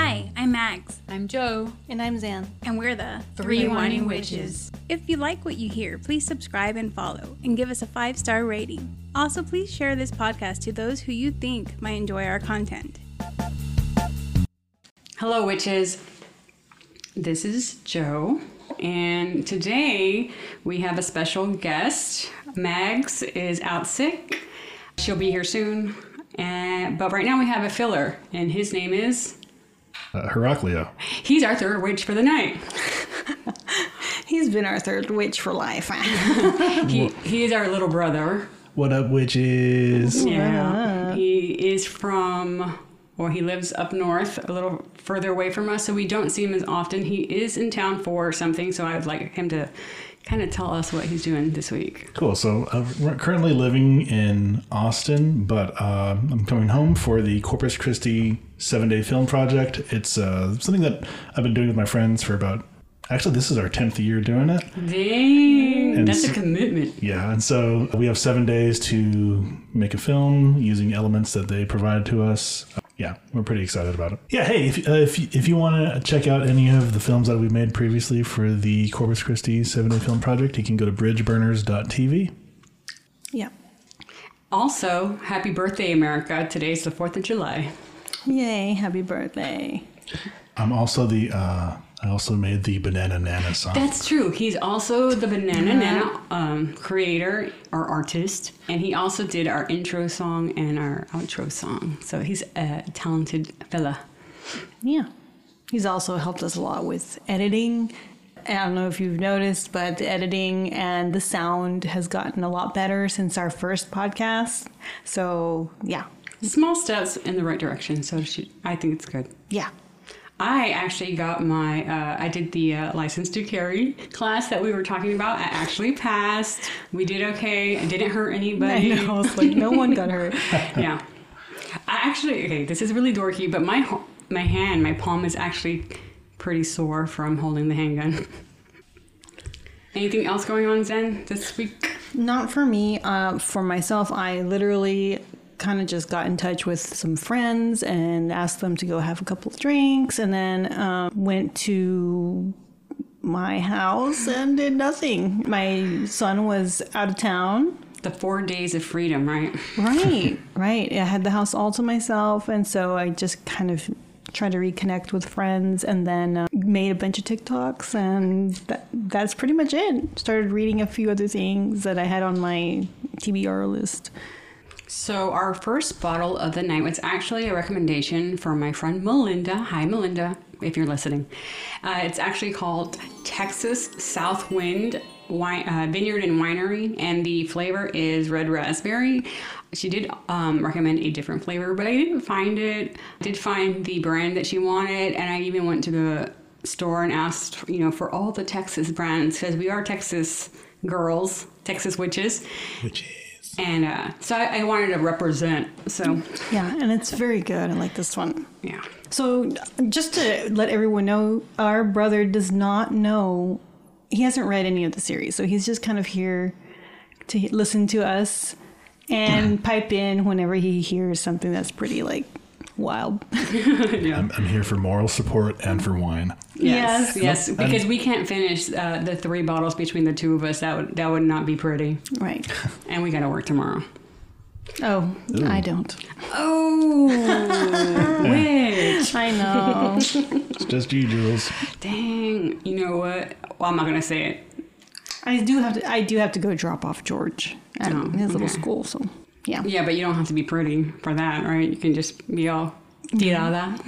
Hi, I'm Max, I'm Joe. And I'm Zan. and we're the Three Winey Witches. If you like what you hear, please subscribe and follow, and give us a five star rating. Also, please share this podcast to those who you think might enjoy our content. Hello, witches. This is Joe, and today we have a special guest. Mags is out sick. She'll be here soon. And, but right now we have a filler, and his name is. Uh, Heraclio. He's our third witch for the night. He's been our third witch for life. He, he is our little brother. What up, witches? Yeah. He is from, or he lives up north, a little further away from us, so we don't see him as often. He is in town for something, so I would like him to kind of tell us what he's doing this week. Cool. So I'm currently living in Austin, but uh, I'm coming home for the Corpus Christi seven day film project. It's uh, something that I've been doing with my friends for about. Actually, this is our tenth year doing it. Dang, And that's a s- commitment. Yeah, and so we have seven days to make a film using elements that they provided to us. Uh, yeah, we're pretty excited about it. Yeah, hey, if uh, if, you- if you want to check out any of the films that we made previously for the Corpus Christi seven day film project, you can go to bridgeburners.tv. yeah. Also, happy birthday, America. Today's the 4th of July. Yay, happy birthday. I'm also the uh, I also made the Banana Nana song. That's true. He's also the Banana Nana um, creator or artist, and he also did our intro song and our outro song. So he's a talented fella. Yeah. He's also helped us a lot with editing. I don't know if you've noticed, but the editing and the sound has gotten a lot better since our first podcast. So, yeah. Small steps in the right direction. So she, I think it's good. Yeah. I actually got my, uh, I did the uh, license to carry class that we were talking about. I actually passed. We did okay. I didn't hurt I anybody. know. It's like no one got hurt. yeah. I actually, okay, this is really dorky, but my my hand, my palm is actually pretty sore from holding the handgun. Anything else going on, Zen, this week? Not for me. Uh, for myself, I literally kind of just got in touch with some friends and asked them to go have a couple of drinks, and then um, went to my house and did nothing. My son was out of town. The four days of freedom, right? Right, right. I had the house all to myself, and so I just kind of tried to reconnect with friends, and then uh, made a bunch of TikToks, and that, that's pretty much it. Started reading a few other things that I had on my TBR list. So, our first bottle of the night was actually a recommendation from my friend Melinda. Hi, Melinda, if you're listening. Uh, it's actually called Texas Southwind Wine, uh, Vineyard and Winery, and the flavor is red raspberry. She did um, recommend a different flavor, but I didn't find it. I did find the brand that she wanted, and I even went to the store and asked, you know, for all the Texas brands because we are Texas girls, Texas witches. Witches. And uh, so I, I wanted to represent. So, Yeah, and it's very good. I like this one. yeah. So, just to let everyone know, our brother does not know, he hasn't read any of the series. So, he's just kind of here to listen to us and pipe in whenever he hears something that's pretty like wild. I'm, I'm here for moral support and for wine. Yes, Yes. yes, because we can't finish uh, the three bottles between the two of us. That would that would not be pretty, Right. and we got to work tomorrow. Oh, I don't. Oh, which? I know. It's just you, Jules. Dang! You know what? Well, I'm not gonna say it. I do have to. I do have to go drop off George at Oh, his little school. So, yeah. Yeah, but you don't have to be pretty for that, right? You can just be all tirada.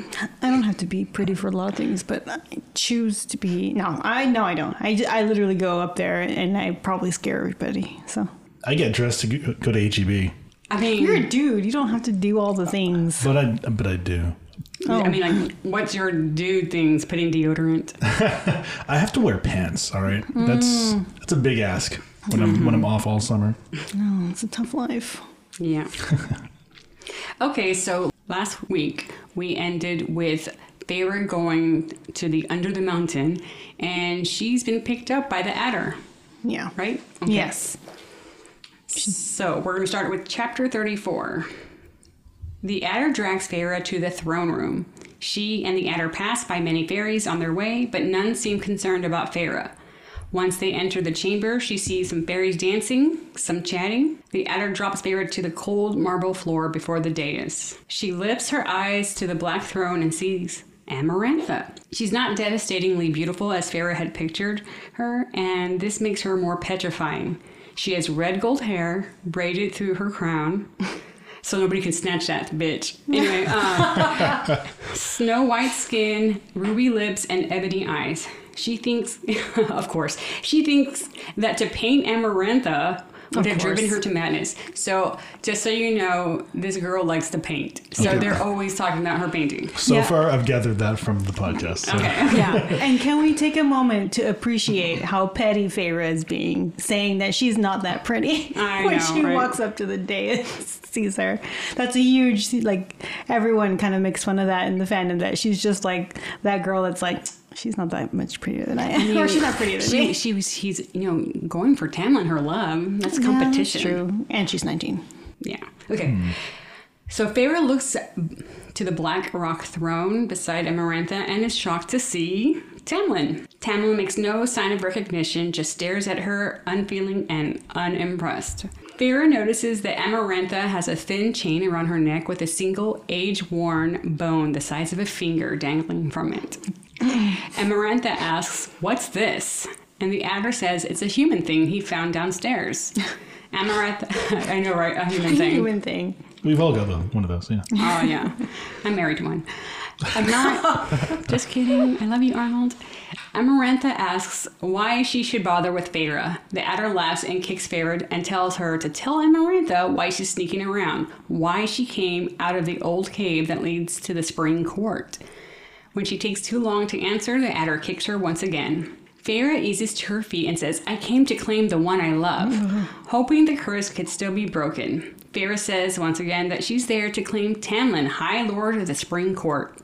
I don't have to be pretty for a lot of things, but I choose to be. No, I no, I don't. I, I literally go up there and I probably scare everybody. So I get dressed to go go to HEB, I mean, you're a dude. You don't have to do all the things. but I but I do. Oh. I mean, like, what's your dude things? Putting deodorant. I have to wear pants. All right, that's mm. that's a big ask when I'm when I'm mm-hmm. off all summer. No, it's a tough life. Yeah. okay, so last week we ended with Feyre going to the under the mountain, and she's been picked up by the Attor, Yeah. right? Yes. So we're going to start with chapter 34. The Attor drags Feyre to the throne room. She and the Attor pass by many fairies on their way, but none seem concerned about Feyre. Once they enter the chamber, she sees some fairies dancing, some chatting. The Attor drops Feyre to the cold marble floor before the dais. She lifts her eyes to the black throne and sees Amarantha. She's not devastatingly beautiful as Feyre had pictured her, and this makes her more petrifying. She has red gold hair braided through her crown. So nobody can snatch that bitch. Anyway, um, snow white skin, ruby lips, and ebony eyes. She thinks, of course, she thinks that to paint Amarantha would have driven her to madness. So, just so you know, this girl likes to paint. So Okay. they're always talking about her painting. So Yeah. far, I've gathered that from the podcast. So. Okay. Yeah. And can we take a moment to appreciate how petty Feyre is being, saying that she's not that pretty I when know, she right? walks up to the dais, sees her. That's a huge, like, everyone kind of makes fun of that in the fandom that she's just like that girl that's like, she's not that much prettier than I am. or she's not prettier than she, me. She was, he's, you know, going for Tamlin, her love. That's Yeah, competition. that's true. And she's 19. Yeah. Okay. So Feyre looks to the black rock throne beside Amarantha and is shocked to see Tamlin. Tamlin makes no sign of recognition, just stares at her, unfeeling and unimpressed. Feyre notices that Amarantha has a thin chain around her neck with a single age-worn bone the size of a finger dangling from it. Amarantha asks, What's this? And the Attor says it's a human thing he found downstairs. Amarantha, I know, right? A human thing. Human thing. We've all got one of those, yeah. Oh, yeah. I'm married to one. I'm not. just kidding. I love you, Arnold. Amarantha asks why she should bother with Feyre. The Attor laughs and kicks Feyre and tells her to tell Amarantha why she's sneaking around, why she came out of the old cave that leads to the spring court. When she takes too long to answer, the Attor kicks her once again. Feyre eases to her feet and says, I came to claim the one I love, hoping the curse could still be broken. Feyre says once again that she's there to claim Tamlin, High Lord of the Spring Court.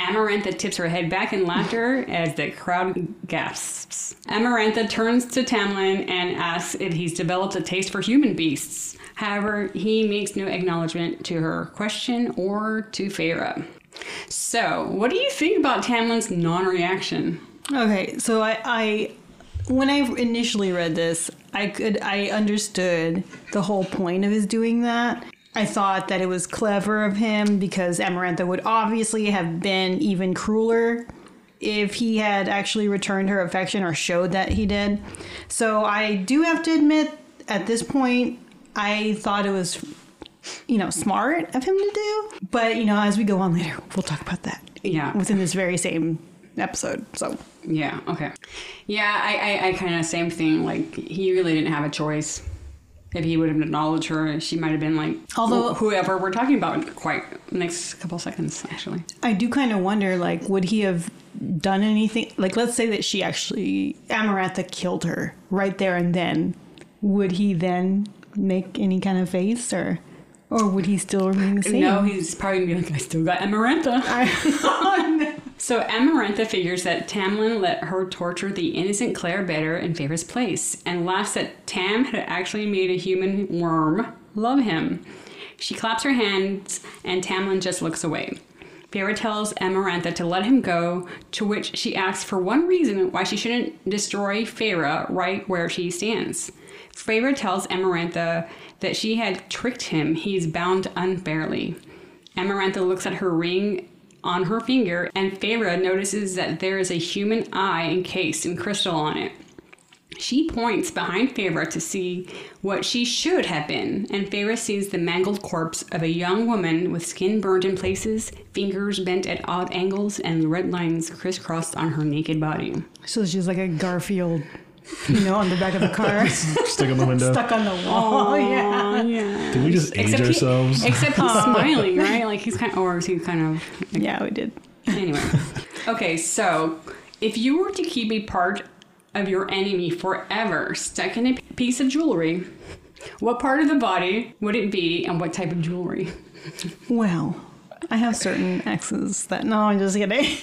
Amarantha tips her head back in laughter as the crowd gasps. Amarantha turns to Tamlin and asks if he's developed a taste for human beasts. However, he makes no acknowledgement to her question or to Feyre. So, what do you think about Tamlin's non reaction? Okay, so I, I when I initially read this, I could I understood the whole point of his doing that. I thought that it was clever of him because Amarantha would obviously have been even crueler if he had actually returned her affection or showed that he did. So I do have to admit at this point I thought it was you know smart of him to do. But you know, as we go on later, we'll talk about that. Yeah. Within this very same episode. So Yeah, okay. Yeah, I, I, I kind of same thing. Like, he really didn't have a choice. If he would have acknowledged her, she might have been like, Although- wh- whoever we're talking about, in quite next couple seconds, actually. I do kind of wonder, like, would he have done anything? Like, let's say that she actually, Amarantha killed her right there and then. Would he then make any kind of face or, or would he still remain the same? No, he's probably gonna be like, I still got Amarantha. So Amarantha figures that Tamlin let her torture the innocent Claire Beddor in Feyre's place, and laughs that Tam had actually made a human worm love him. She claps her hands, and Tamlin just looks away. Feyre tells Amarantha to let him go, to which she asks for one reason why she shouldn't destroy Feyre right where she stands. Feyre tells Amarantha that she had tricked him. He's bound unfairly. Amarantha looks at her ring on her finger, and Feyre notices that there is a human eye encased in crystal on it. She points behind Feyre to see what she should have been, and Feyre sees the mangled corpse of a young woman with skin burned in places, fingers bent at odd angles, and red lines crisscrossed on her naked body. So she's like a Garfield, you know, on the back of the car, Stick on the window. stuck on the wall. yeah. Oh, yeah. Did we just age Except he- ourselves? except he's smiling, right? Like he's kind of, or is he kind of Yeah, we did. Anyway, okay, so if you were to keep a part of your enemy forever stuck in a piece of jewelry, what part of the body would it be and what type of jewelry? Well, I have certain exes that, no, I'm just kidding.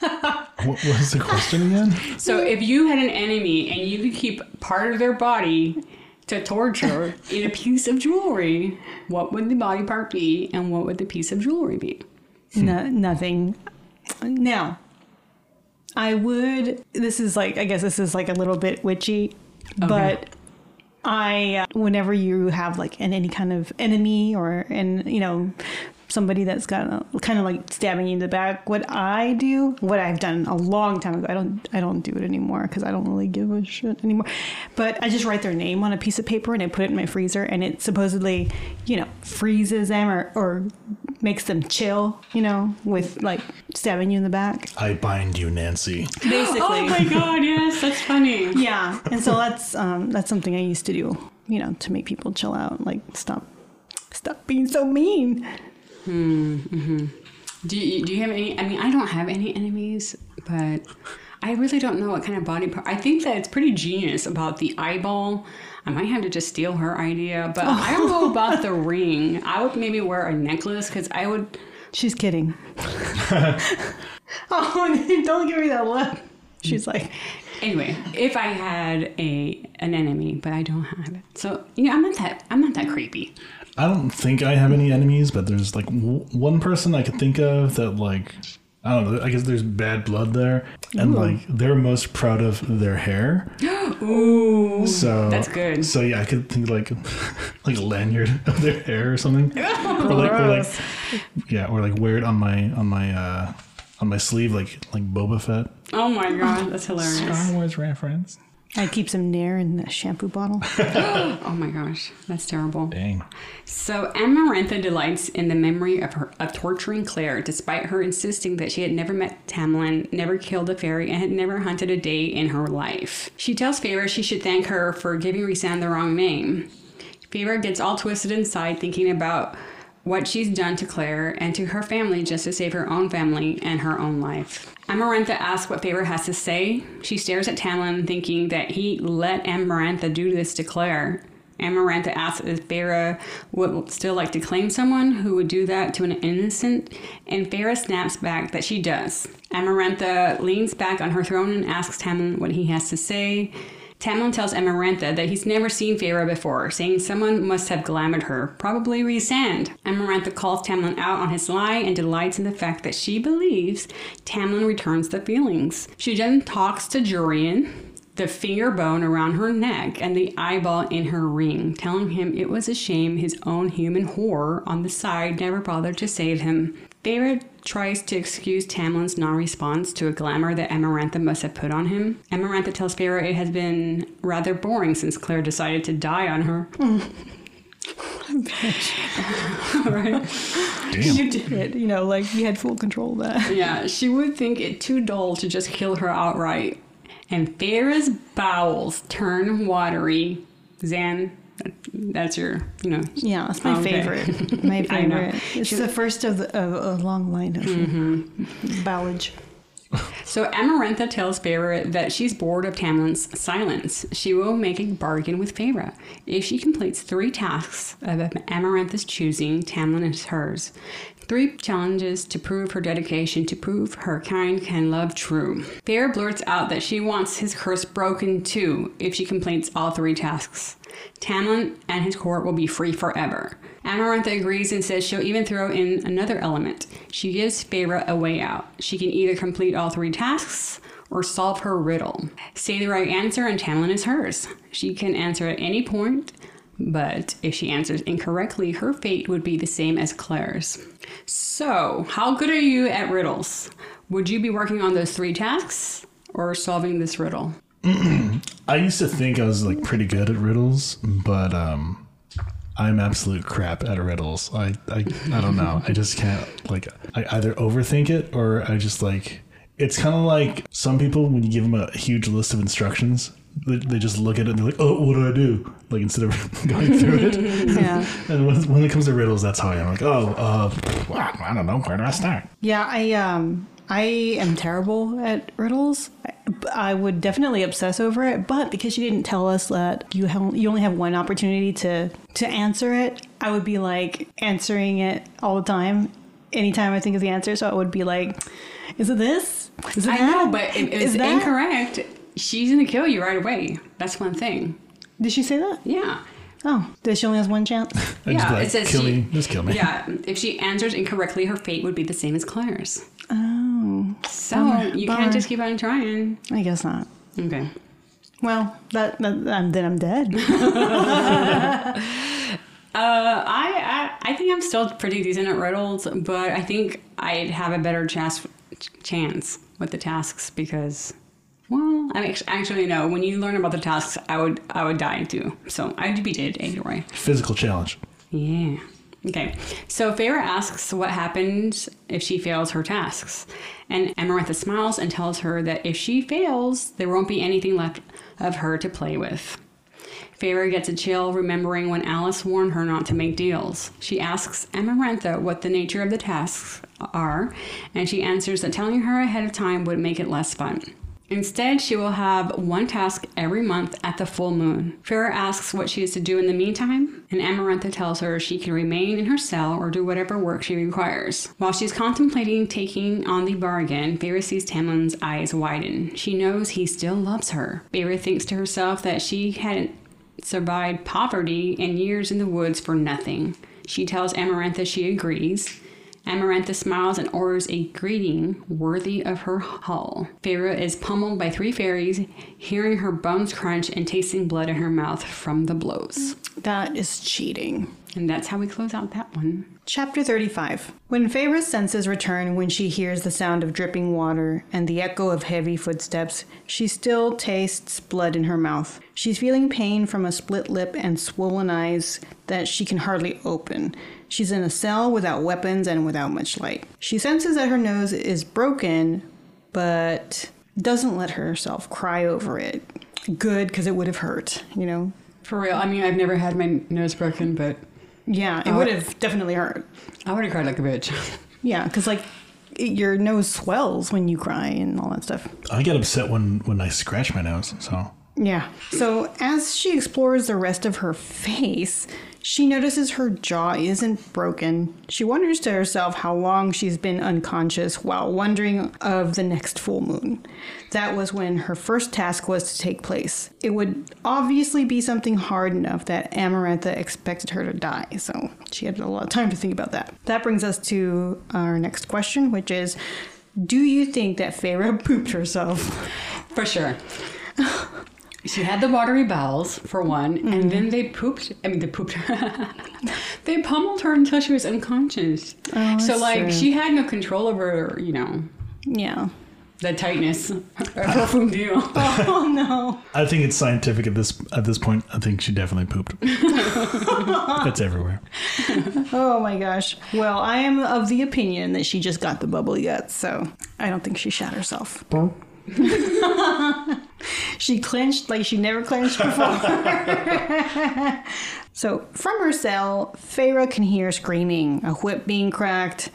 what was the question again? So if you had an enemy and you could keep part of their body to torture in a piece of jewelry, what would the body part be and what would the piece of jewelry be? No, nothing. Now, I would. This is like I guess this is like a little bit witchy, but I uh, whenever you have like an any kind of enemy or and you know somebody that's got a, kind of like stabbing you in the back. What I do, what I've done a long time ago, I don't I don't do it anymore because I don't really give a shit anymore. But I just write their name on a piece of paper and I put it in my freezer, and it supposedly you know freezes them or or makes them chill, you know, with like stabbing you in the back, I bind you, Nancy. basically. Oh my god, yes, that's funny. Yeah, and so that's um, that's something I used to do, you know, to make people chill out, like stop, stop being so mean. Mm-hmm. Do you, do you have any? I mean, I don't have any enemies, but I really don't know what kind of body part. I think that it's pretty genius about the eyeball. I might have to just steal her idea, but I don't know about the ring. I would maybe wear a necklace because I would. She's kidding. oh, don't give me that look. She's like, Anyway, if I had a an enemy, but I don't have it, so yeah, I'm not that I'm not that creepy. I don't think I have any enemies, but there's like w- one person I could think of that like I don't know. I guess there's bad blood there, and like they're most proud of their hair. Ooh, So That's good. So yeah, I could think like like a lanyard of their hair or something, or like, or like yeah, or like wear it on my on my uh on my sleeve like like Boba Fett. oh my god, that's hilarious. Star Wars reference. I keep some Nair in the shampoo bottle. Oh my gosh, that's terrible. Dang. So Amarantha delights in the memory of her of torturing Claire, despite her insisting that she had never met Tamlin, never killed a fairy, and had never hunted a day in her life. She tells Feyre she should thank her for giving Rhysand the wrong name. Feyre gets all twisted inside thinking about what she's done to Claire and to her family just to save her own family and her own life. Amarantha asks what Feyre has to say. She stares at Tamlin, thinking that he let Amarantha do this to Claire. Amarantha asks if Feyre would still like to claim someone who would do that to an innocent, and Feyre snaps back that she does. Amarantha leans back on her throne and asks Tamlin what he has to say. Tamlin tells Amarantha that he's never seen Feyre before, saying someone must have glamoured her, probably Rhysand. Amarantha calls Tamlin out on his lie and delights in the fact that she believes Tamlin returns the feelings. She then talks to Jurian, the finger bone around her neck and the eyeball in her ring, telling him it was a shame his own human horror on the side never bothered to save him. Feyre tries to excuse Tamlin's non-response to a glamour that Amarantha must have put on him. Amarantha tells Feyre it has been rather boring since Claire decided to die on her. Hmm. right? Damn. you did it. You know, like you had full control of that. Yeah, she would think it too dull to just kill her outright. And Feyre's bowels turn watery. Zan, that- that's your, you know. Yeah, it's my oh, Okay. favorite. My favorite. It's the first of, the, of a long line of mm-hmm. bowage. So Amarantha tells Feyre that she's bored of Tamlin's silence. She will make a bargain with Feyre. If she completes three tasks of Amarantha's choosing, Tamlin is hers. Three challenges to prove her dedication, to prove her kind can love true. Feyre blurts out that she wants his curse broken too if she completes all three tasks. Tamlin and his court will be free forever. Amarantha agrees and says she'll even throw in another element. She gives Feyre a way out. She can either complete all three tasks or solve her riddle. Say the right answer and Tamlin is hers. She can answer at any point, but if she answers incorrectly, her fate would be the same as Claire's. So, how good are you at riddles? Would you be working on those three tasks or solving this riddle? I used to think I was like pretty good at riddles, but um, I'm absolute crap at riddles. I, I I don't know. I just can't like I either overthink it or I just like it's kind of like some people when you give them a huge list of instructions, they, they just look at it and they're like, "Oh, what do I do?" Like instead of going through it. Yeah. And when, when it comes to riddles, that's how I am. Like, oh, uh, well, I don't know. Where do I start? Yeah, I um I am terrible at riddles. I, I would definitely obsess over it, but because you didn't tell us that you have, you only have one opportunity to to answer it, I would be like answering it all the time. Anytime I think of the answer, so I would be like, "Is it this? Is it I that? know, but if Is that-" incorrect, she's gonna kill you right away. That's one thing. Did she say that? Yeah. Oh, does she only has one chance? I'd just like, it says kill she- me. Just kill me. Yeah, if she answers incorrectly, her fate would be the same as Claire's. Oh, So Bummer, you bummer. can't just keep on trying. I guess not. Okay. Well, that, that I'm, then I'm dead. Uh, I, I I think I'm still pretty decent at riddles, but I think I'd have a better chance chance with the tasks because, well, I mean, actually no. When you learn about the tasks, I would I would die too. So I'd beat it anyway. Physical challenge. Yeah. Okay. So Feyre asks what happens if she fails her tasks. And Amarantha smiles and tells her that if she fails, there won't be anything left of her to play with. Feyre gets a chill remembering when Alis warned her not to make deals. She asks Amarantha what the nature of the tasks are, and she answers that telling her ahead of time would make it less fun. Instead, she will have one task every month at the full moon. Feyre asks what she is to do in the meantime, and Amarantha tells her she can remain in her cell or do whatever work she requires. While she's contemplating taking on the bargain, Feyre sees Tamlin's eyes widen. She knows he still loves her. Feyre thinks to herself that she hadn't survived poverty and years in the woods for nothing. She tells Amarantha she agrees. Amarantha smiles and orders a greeting worthy of her hull. Feyre is pummeled by three fairies, hearing her bones crunch and tasting blood in her mouth from the blows. that is cheating. And that's how we close out that one. Chapter 35. When Feyre's senses return when she hears the sound of dripping water and the echo of heavy footsteps, she still tastes blood in her mouth. She's feeling pain from a split lip and swollen eyes that she can hardly open. She's in a cell without weapons and without much light. She senses that her nose is broken, but doesn't let herself cry over it. Good, because it would have hurt, you know? For real, I mean, I've never had my nose broken, but Yeah, it would have definitely hurt. I would have cried like a bitch. Yeah, because like it- your nose swells when you cry and all that stuff. I get upset when when I scratch my nose. So Yeah. So as she explores the rest of her face, she notices her jaw isn't broken. She wonders to herself how long she's been unconscious while wondering of the next full moon. That was when her first task was to take place. It would obviously be something hard enough that Amarantha expected her to die, so she had a lot of time to think about that. That brings us to our next question, which is Do you think that Feyre pooped herself? For sure. She had the watery bowels, for one, and mm-hmm. then they pooped. I mean, they pooped her. they pummeled her until she was unconscious. Oh, so, like, true. she had no control over, you know, Yeah. the tightness of her fondue. Oh no. I think it's scientific at this at this point. I think she definitely pooped. It's everywhere. Oh my gosh. Well, I am of the opinion that she just got the bubble yet, so I don't think she shot herself. she clenched like she never clenched before. so, from her cell, Feyre can hear screaming, a whip being cracked.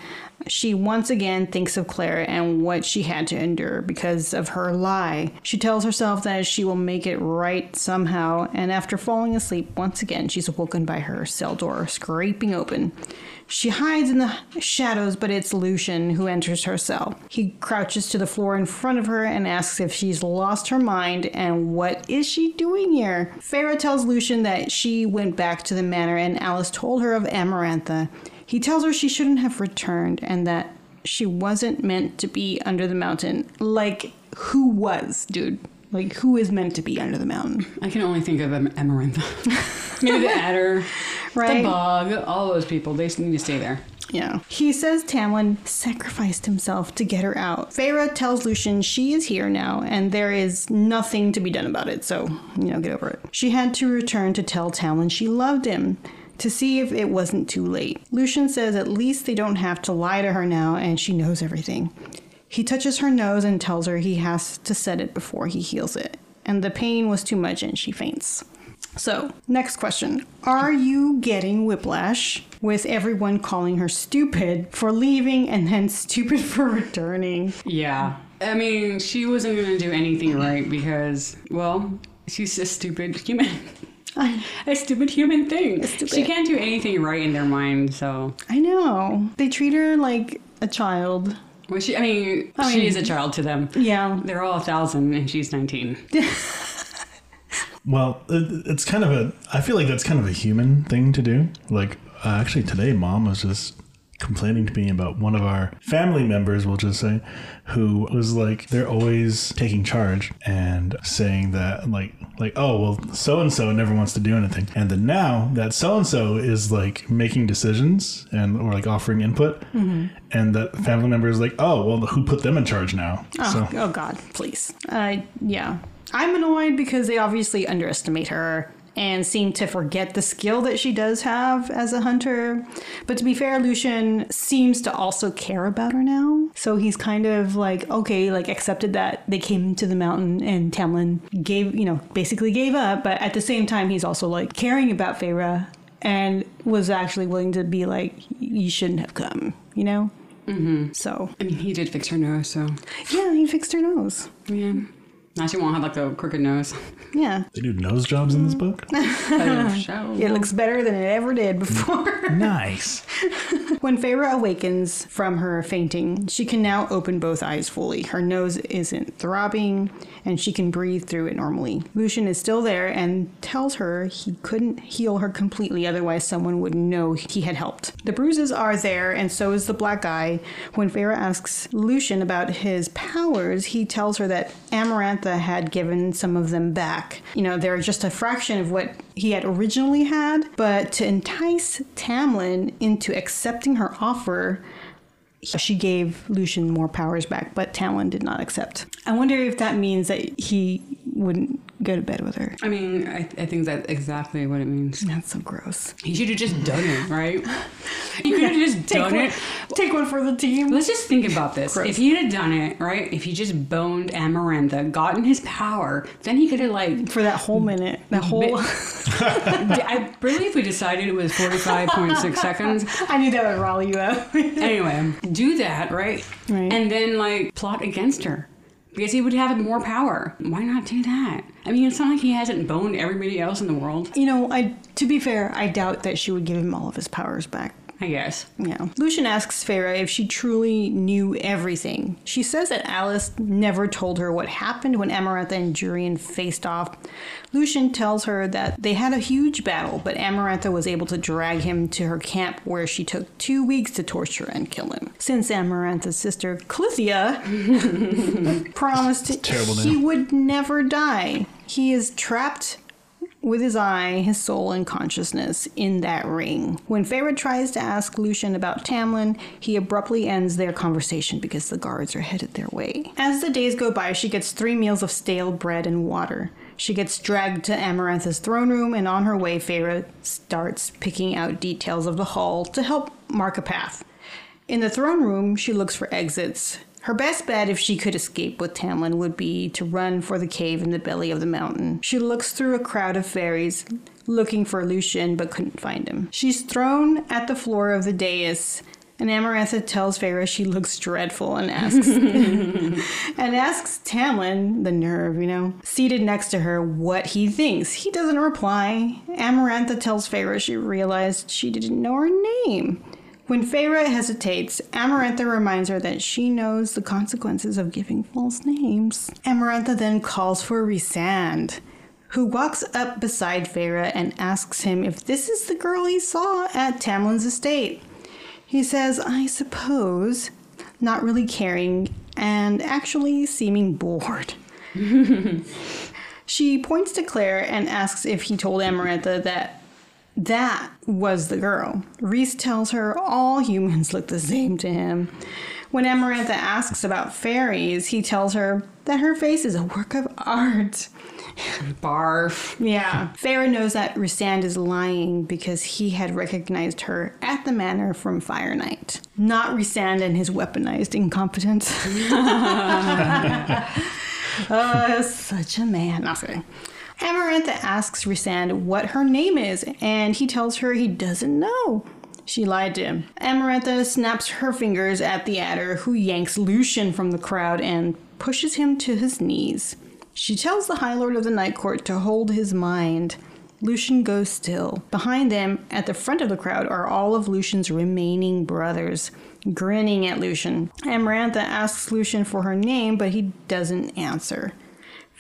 She once again thinks of Claire and what she had to endure because of her lie. She tells herself that she will make it right somehow, and after falling asleep once again, she's awoken by her cell door scraping open. She hides in the shadows, but it's Lucien who enters her cell. He crouches to the floor in front of her and asks if she's lost her mind and what is she doing here. Feyre tells Lucien that she went back to the manor and Alis told her of Amarantha. He tells her she shouldn't have returned and that she wasn't meant to be under the mountain. Like, who was, dude? Like, who is meant to be under the mountain? I can only think of Amarantha. Maybe the Attor, Right. the bug, all those people. They need to stay there. Yeah. He says Tamlin sacrificed himself to get her out. Feyre tells Lucien she is here now and there is nothing to be done about it, so, you know, get over it. She had to return to tell Tamlin she loved him to see if it wasn't too late. Lucien says at least they don't have to lie to her now and she knows everything. He touches her nose and tells her he has to set it before he heals it. And the pain was too much and she faints. So, next question. Are you getting whiplash with everyone calling her stupid for leaving and then stupid for returning? Yeah. I mean, she wasn't going to do anything right because, well, she's a stupid human. I, a stupid human thing. stupid. She can't do anything right in their mind, so. I know. They treat her like a child. Well, she, I mean, I she mean- is a child to them. Yeah. They're all a thousand and she's 19. Well, it, it's kind of a. I feel like that's kind of a human thing to do. Like, uh, actually, today, mom was just complaining to me about one of our family members, we'll just say, who was like, they're always taking charge and saying that, like, like, oh, well, so and so never wants to do anything. And then now that so and so is like making decisions and or like offering input, and that family member is like, oh, well, who put them in charge now? Oh, oh God, please. Uh, yeah. I'm annoyed because they obviously underestimate her and seem to forget the skill that she does have as a hunter. But to be fair, Lucien seems to also care about her now. So he's kind of like, okay, like accepted that they came to the mountain and Tamlin gave, you know, basically gave up. But at the same time, he's also like caring about Feyre and was actually willing to be like, you shouldn't have come, you know? Mm-hmm. So, I mean, he did fix her nose, so yeah, he fixed her nose. yeah. Now she won't have like a crooked nose. Yeah. They do nose jobs in this book. Show. It looks better than it ever did before. nice. when Feyre awakens from her fainting, she can now open both eyes fully. Her nose isn't throbbing, and she can breathe through it normally. Lucien is still there and tells her he couldn't heal her completely, otherwise, someone would know he had helped. The bruises are there, and so is the black eye. When Feyre asks Lucien about his powers, he tells her that Had given some of them back. You know, they're just a fraction of what he had originally had, but to entice Tamlin into accepting her offer, she gave Lucien more powers back, but Tamlin did not accept. I wonder if that means that he wouldn't go to bed with her. I mean, I, I think that's exactly what it means. That's so gross. He should have just done it, right? He could have just done one, it. take one for the team. Let's just think about this. Gross. If he had done it, right? If he just boned Amarantha, gotten his power, then he could have like. For that whole minute, that whole. I believe we decided it was forty-five point six seconds. I knew that would rile you up. Anyway, do that, right? Right. And then like plot against her. Because he would have more power. Why not do that? I mean, it's not like he hasn't boned everybody else in the world. you know, I to be fair, I doubt that she would give him all of his powers back. I guess. Yeah. Lucien asks Feyre if she truly knew everything. She says that Alis never told her what happened when Amarantha and Jurian faced off. Lucien tells her that they had a huge battle, but Amarantha was able to drag him to her camp where she took two weeks to torture and kill him. Since Amarantha's sister, Clythia, promised terrible he would never die. He is trapped with his eye, his soul, and consciousness in that ring. When Feyre tries to ask Lucien about Tamlin, he abruptly ends their conversation because the guards are headed their way. As the days go by, she gets three meals of stale bread and water. She gets dragged to Amarantha's throne room, and on her way, Feyre starts picking out details of the hall to help mark a path. In the throne room, she looks for exits. Her best bet if she could escape with Tamlin would be to run for the cave in the belly of the mountain. She looks through a crowd of fairies looking for Lucien but couldn't find him. She's thrown at the floor of the dais and Amarantha tells Feyre she looks dreadful and asks and asks Tamlin, the nerve, you know, seated next to her, what he thinks. He doesn't reply. Amarantha tells Feyre she realized she didn't know her name. When Feyre hesitates, Amarantha reminds her that she knows the consequences of giving false names. Amarantha then calls for Rhysand, who walks up beside Feyre and asks him if this is the girl he saw at Tamlin's estate. He says, I suppose, not really caring and actually seeming bored. she points to Claire and asks if he told Amarantha that that was the girl. Rhys tells her all humans look the same to him. When Amarantha asks about fairies, he tells her that her face is a work of art. Barf. Yeah. Feyre knows that Rhysand is lying because he had recognized her at the manor from Fire Night. Not Rhysand and his weaponized incompetence. uh, such a man. No, sorry. Amarantha asks Rhysand what her name is, and he tells her he doesn't know. She lied to him. Amarantha snaps her fingers at the Attor, who yanks Lucien from the crowd and pushes him to his knees. She tells the High Lord of the Night Court to hold his mind. Lucien goes still. Behind them, at the front of the crowd, are all of Lucien's remaining brothers, grinning at Lucien. Amarantha asks Lucien for her name, but he doesn't answer.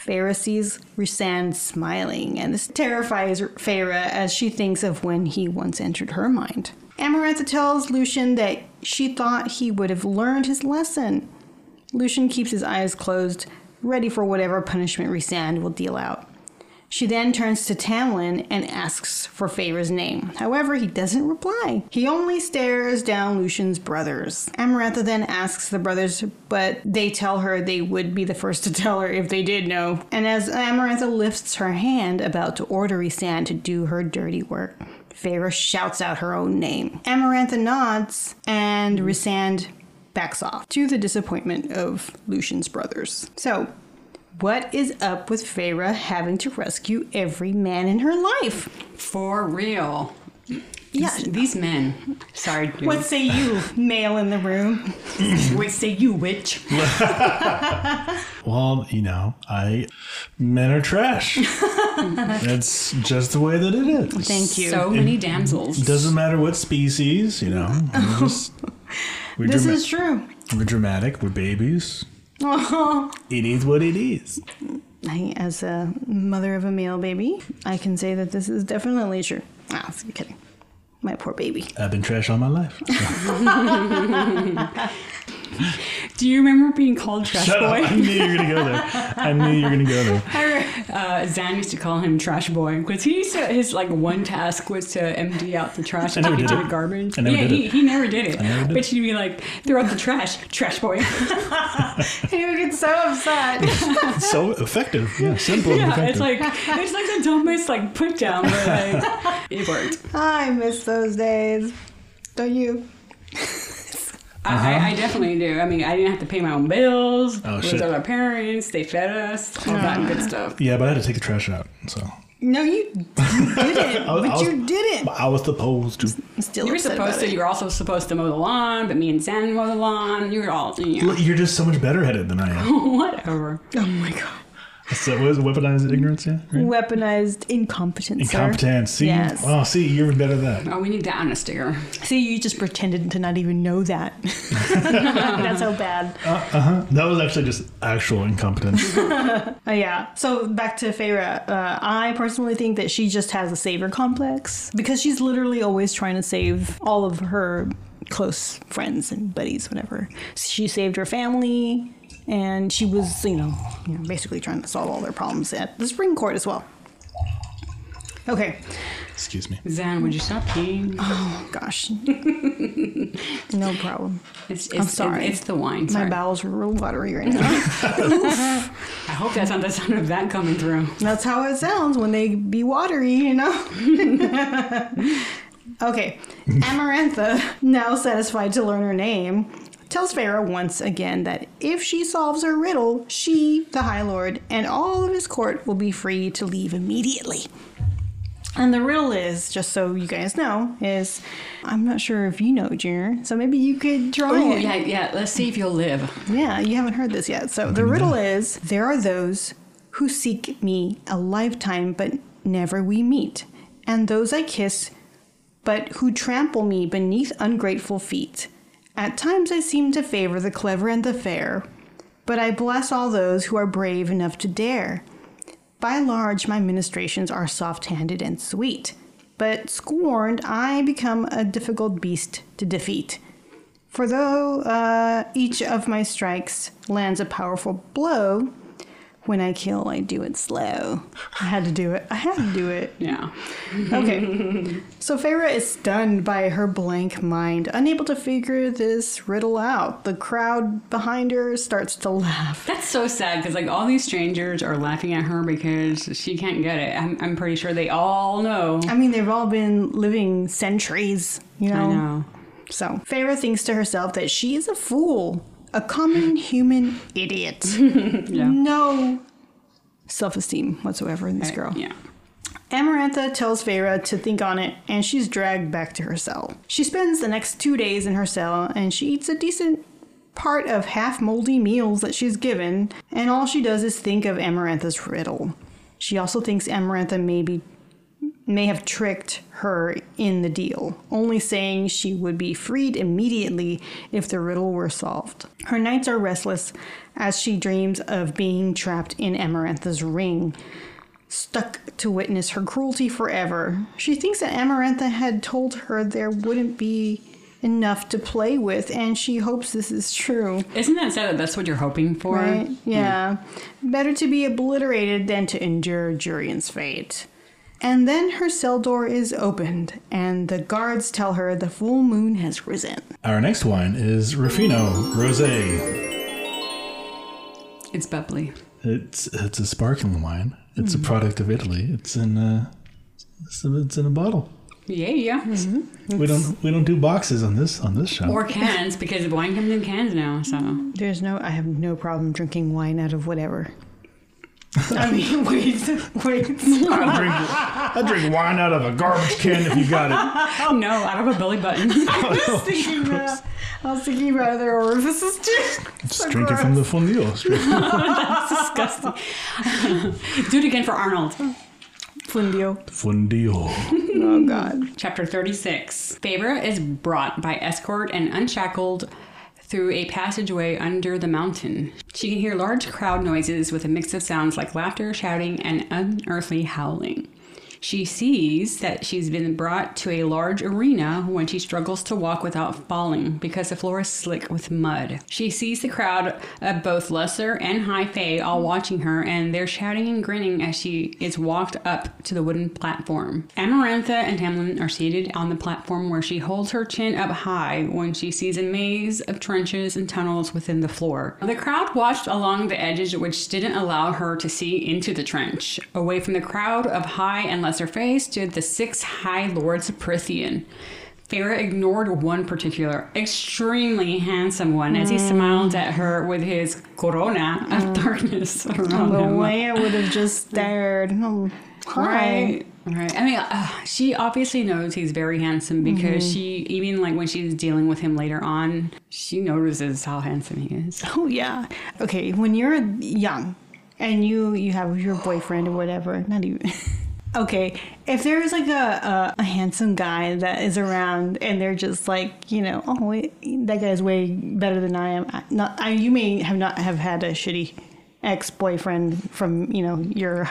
Feyre sees Rhysand smiling, and this terrifies Feyre as she thinks of when he once entered her mind. Amarantha tells Lucien that she thought he would have learned his lesson. Lucien keeps his eyes closed, ready for whatever punishment Rhysand will deal out. She then turns to Tamlin and asks for Feyre's name. However, he doesn't reply. He only stares down Lucien's brothers. Amarantha then asks the brothers, but they tell her they would be the first to tell her if they did know. And as Amarantha lifts her hand about to order Rhysand to do her dirty work, Feyre shouts out her own name. Amarantha nods, and Rhysand backs off to the disappointment of Lucien's brothers. So, what is up with Feyre having to rescue every man in her life? For real. Yeah. These, these men. Sorry, dude. What say you, male in the room? what say you, witch? Well, you know, I men are trash. That's just the way that it is. Thank you. So many damsels. Doesn't matter what species, you know. We're, just, this drama- is true. we're dramatic. We're babies. It is what it is. I, as a mother of a male baby, I can say that this is definitely true. Ah, was kidding. My poor baby. I've been trash all my life. Do you remember being called Trash Shut up. Boy? I knew you were gonna go there. I knew you were gonna go there. Uh, Zan used to call him Trash Boy because he used to, his like one task was to empty out the trash and never take it did to it. the garbage. I never yeah, did he, it. he never did it. never did but she'd be like, "Throw out the trash, Trash Boy." He would get so upset. So effective. Yeah, simple and yeah, effective. it's like it's like the dumbest like put down, but like it worked. I miss those days. Don't you? I, I, uh-huh. I definitely do. I mean, I didn't have to pay my own bills. Oh, It was shit. our parents. They fed us. All that good stuff. yeah, but I had to take the trash out. So No, you, you didn't. Was- but was- you didn't. I was supposed to. Still You were supposed to. it. You were also supposed to mow the lawn, but me and Sam mow the lawn. You were all, you know, Look, You're just so much better at it than I am. whatever. Oh my god. So what is it? Weaponized ignorance? Yeah. Right? Weaponized incompetence. sir. Incompetence. See. Yes. Oh, see, you're even better than that. Oh, we need that on a sticker. See, you just pretended to not even know that. That's how bad. Uh, uh-huh. That was actually just actual incompetence. Uh, yeah. So back to Feyre. Uh, I personally think that she just has a savior complex because she's literally always trying to save all of her close friends and buddies, whatever. She saved her family, and she was, you know, you know, basically trying to solve all their problems at the Spring Court as well. Okay. Excuse me. Zan, would you stop peeing? Oh gosh. no problem. It's, it's, I'm sorry. It's, the wine. My bowels are real watery right now. I hope that's not the sound of that coming through. That's how it sounds when they be watery, you know? okay. Amarantha, now satisfied to learn her name, tells Feyre once again that if she solves her riddle, she, the High Lord, and all of his court will be free to leave immediately. And the riddle is, just so you guys know, is I'm not sure if you know, Junior, so maybe you could try Oh, it. yeah, yeah. Let's see if you'll live. Yeah, you haven't heard this yet. So the riddle is there are those who seek me a lifetime, but never we meet, and those I kiss, but who trample me beneath ungrateful feet. At times I seem to favor the clever and the fair, but I bless all those who are brave enough to dare. By large, my ministrations are soft handed and sweet, but scorned, I become a difficult beast to defeat. For though uh, each of my strikes lands a powerful blow, when I kill, I do it slow. I had to do it. I had to do it. Yeah. Okay. so Feyre is stunned by her blank mind, unable to figure this riddle out. The crowd behind her starts to laugh. That's so sad because like all these strangers are laughing at her because she can't get it. I'm, I'm pretty sure they all know. I mean, they've all been living centuries, you know? I know. So Feyre thinks to herself that she is a fool, a common human idiot. No self esteem whatsoever in this girl. Yeah. Amarantha tells Feyre to think on it, and she's dragged back to her cell. She spends the next two days in her cell, and she eats a decent part of half moldy meals that she's given, and all she does is think of Amarantha's riddle. She also thinks Amarantha may be may have tricked her in the deal, only saying she would be freed immediately if the riddle were solved. Her nights are restless as she dreams of being trapped in Amarantha's ring, stuck to witness her cruelty forever. She thinks that Amarantha had told her there wouldn't be enough to play with, and she hopes this is true. Isn't that sad that that's what you're hoping for? Right? Yeah. Better to be obliterated than to endure Jurian's fate. And then her cell door is opened, and the guards tell her the full moon has risen. Our next wine is Ruffino Rosé. It's bubbly. It's it's a sparkling wine. It's a mm-hmm. product of Italy. It's in a it's, it's in a bottle. Yeah, yeah. Mm-hmm. We don't we don't do boxes on this on this show. Or cans because wine comes in cans now. So There's no, I have no problem drinking wine out of whatever. I mean, wait, wait. I drink I drink wine out of a garbage can if you got it. no, I have a belly button. Oh, uh, I was thinking about, I was thinking about other orifices too. Just drink it from the fondue. Straight- That's disgusting. Do it again for Arnold. Fundio. Fundio. Oh God. Chapter 36. Feyre is brought by escort and unshackled through a passageway under the mountain. She can hear large crowd noises with a mix of sounds like laughter, shouting, and unearthly howling. She sees that she's been brought to a large arena when she struggles to walk without falling because the floor is slick with mud. She sees the crowd of both lesser and high fae all watching her, and they're shouting and grinning as she is walked up to the wooden platform. Amarantha and Tamlin are seated on the platform where she holds her chin up high when she sees a maze of trenches and tunnels within the floor. The crowd watched along the edges, which didn't allow her to see into the trench. Away from the crowd of high and lesser fae stood the six high lords of Prythian. Feyre ignored one particular, extremely handsome one as he mm. smiled at her with his corona of mm. darkness around The him. way I would have just stared. Oh. Right. Right. I mean, uh, she obviously knows he's very handsome because mm-hmm. she, even like when she's dealing with him later on, she notices how handsome he is. Oh yeah. Okay, when you're young and you you have your boyfriend or whatever, not even. Okay, if there's like a, a, a handsome guy that is around and they're just like, you know, oh, wait, that guy's way better than I am. I- Not, I, you may have not have had a shitty ex-boyfriend from, you know, your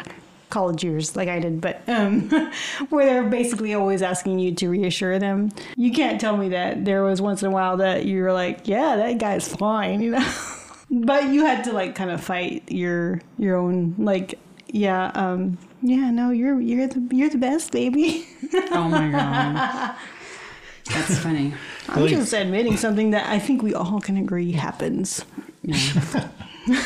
college years like I did, but um, where they're basically always asking you to reassure them. You can't tell me that there was once in a while that you were like, yeah, that guy's fine, you know. but you had to like kind of fight your your own like, yeah, um, yeah, no, you're you're the you're the best, baby. Oh my god. That's funny. I'm Like- just admitting something that I think we all can agree happens. Yeah.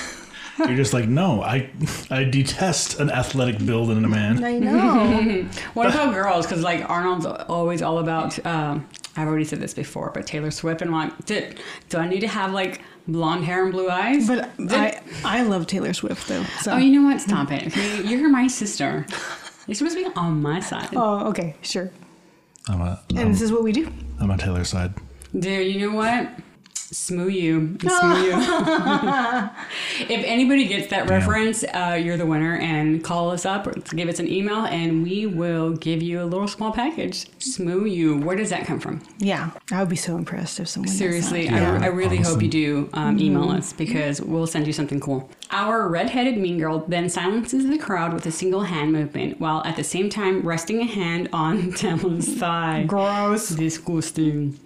You're just like, no, I I detest an athletic build in a man. I know. What about girls? Because like Arnold's always all about. Um, I've already said this before, but Taylor Swift and I'm like, do, do I need to have like blonde hair and blue eyes? but I I love Taylor Swift though. So oh, you know what? Stop it. You're my sister. You're supposed to be on my side. Oh, okay, sure. I'm a And I'm, this is what we do. I'm on Taylor's side. Dude, you know what? Smoo you. Smoo you. if anybody gets that reference, uh, you're the winner. And call us up or give us an email, and we will give you a little small package. Smoo you. Where does that come from? Yeah, I would be so impressed if someone does Seriously, that. I, I really hope you do um, email us because we'll send you something cool. Our redheaded mean girl then silences the crowd with a single hand movement while at the same time resting a hand on Tamlin's thigh. Gross. Disgusting.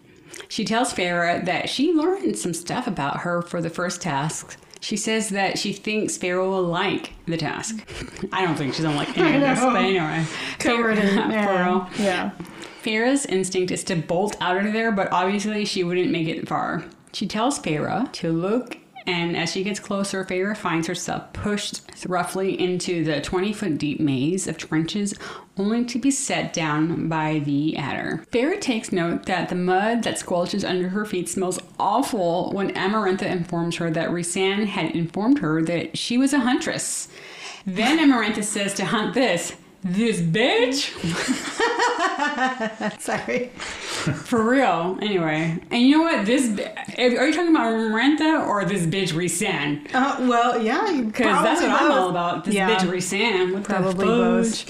She tells Feyre that she learned some stuff about her for the first task. She says that she thinks Feyre will like the task. I don't think she's gonna like any of this, but anyway. Covered in yeah. yeah. Feyre's instinct is to bolt out of there, but obviously she wouldn't make it far. She tells Farah to look, and as she gets closer, Feyre finds herself pushed roughly into the 20 foot deep maze of trenches, only to be set down by the Attor. Feyre takes note that the mud that squelches under her feet smells awful when Amarantha informs her that Rhysand had informed her that she was a huntress. Then Amarantha says to hunt this. This bitch? Sorry. For real. Anyway, and you know what? This are you talking about Renta or this bitch Rhysand? Uh, well, yeah, Because that's what I'm all about. This Yeah. bitch Rhysand. What Probably the both.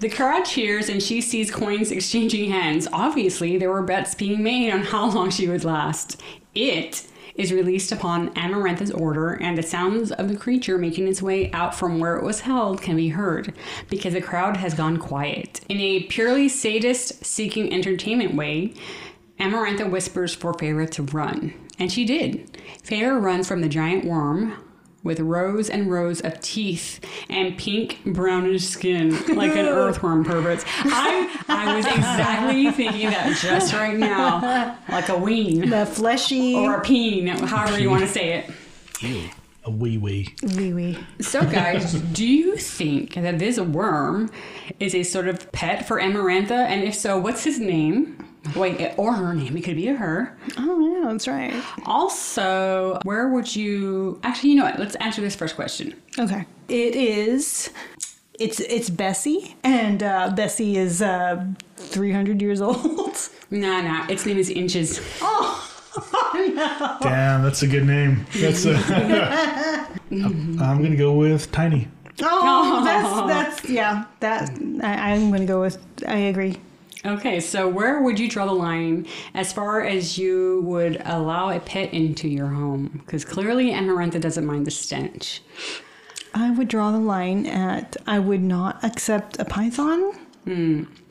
The crowd cheers and she sees coins exchanging hands. Obviously, there were bets being made on how long she would last. It is released upon Amarantha's order, and the sounds of the creature making its way out from where it was held can be heard because the crowd has gone quiet. In a purely sadist seeking entertainment way, Amarantha whispers for Feyre to run, and she did. Feyre runs from the giant worm with rows and rows of teeth and pink brownish skin like an earthworm perverts. I I was exactly thinking that just right now, like a ween The fleshy. or a peen, however you want to say it. Ew. A wee wee. wee wee. So, guys, do you think that this worm is a sort of pet for Amarantha? And if so, what's his name? Wait, or her name? It could be a her. Oh yeah, that's right. Also, where would you actually? You know what? Let's answer this first question. Okay. It is. It's it's Bessie, and uh, Bessie is uh, 300 years old. Nah, nah. Its name is Inches. Oh Damn, that's a good name. That's a. I'm I'm gonna go with Tiny. Oh, that's that's yeah. That I, I'm gonna go with. I agree. Okay, so where would you draw the line as far as you would allow a pet into your home? Because clearly Amarantha doesn't mind the stench. I would draw the line at I would not accept a python.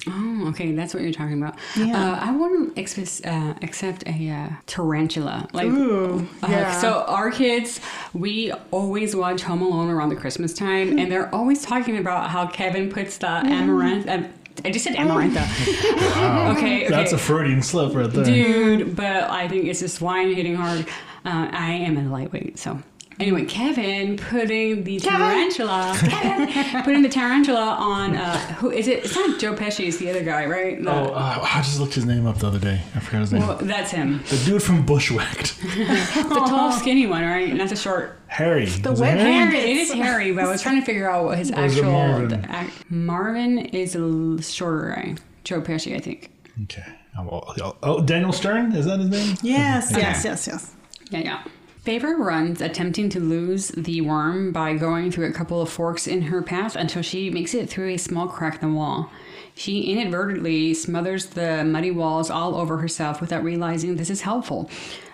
Oh, okay, that's what you're talking about. Yeah. Uh, I wouldn't expe- uh, accept a uh, tarantula. Like, Ooh, uh, yeah. so our kids, we always watch Home Alone around the Christmas time, and they're always talking about how Kevin puts the amaranth. Uh, I just said amarantha. okay, okay. That's a Freudian slip right there. dude. But I think it's just wine hitting hard. Uh, I am a lightweight, so. Anyway, Kevin putting the tarantula, Kevin putting the tarantula on. Uh, who is it? It's not Joe Pesci. It's the other guy, right? The- Oh, uh, I just looked his name up the other day. I forgot his name. well, that's him. the dude from Bushwhacked. The tall, skinny one, right? Not the short. Harry. The wet hair. It is Harry, but I was trying to figure out what his Or actual. Marvin? the ac- Marvin is a shorter guy. Joe Pesci, I think. Okay. Oh, well, oh, Daniel Stern? Is that his name? Yes, yes, yes, yes. Yeah, yeah. Feyre runs, attempting to lose the worm by going through a couple of forks in her path until she makes it through a small crack in the wall. She inadvertently smothers the muddy walls all over herself without realizing this is helpful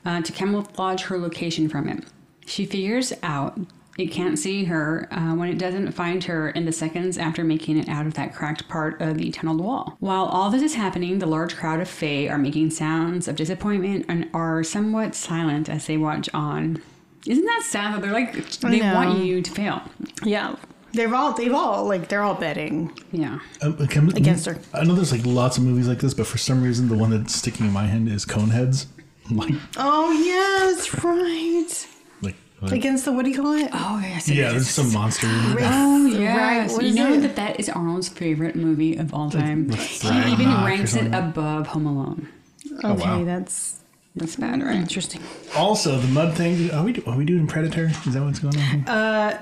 uh, to camouflage her location from it. She figures out it can't see her uh, when it doesn't find her in the seconds after making it out of that cracked part of the tunneled wall. While all this is happening, the large crowd of Fae are making sounds of disappointment and are somewhat silent as they watch on. Isn't that sad that they're like they want you to fail? Yeah. They've all they've all like they're all betting. Yeah. Um, can- Against her. I know there's like lots of movies like this, but for some reason, the one that's sticking in my head is Coneheads. Like, Oh yeah, that's right. Like, like Against the what do you call it? Oh yes. yeah, there's some monster. Oh yes. What you is know it? that that is Arnold's favorite movie of all time. with He Brian even Hawk or ranks it something. above Home Alone. Oh, okay, wow. that's That's bad, right? interesting. Also, the mud thing. Are we, do- are we doing Predator? Is that what's going on? here? Uh,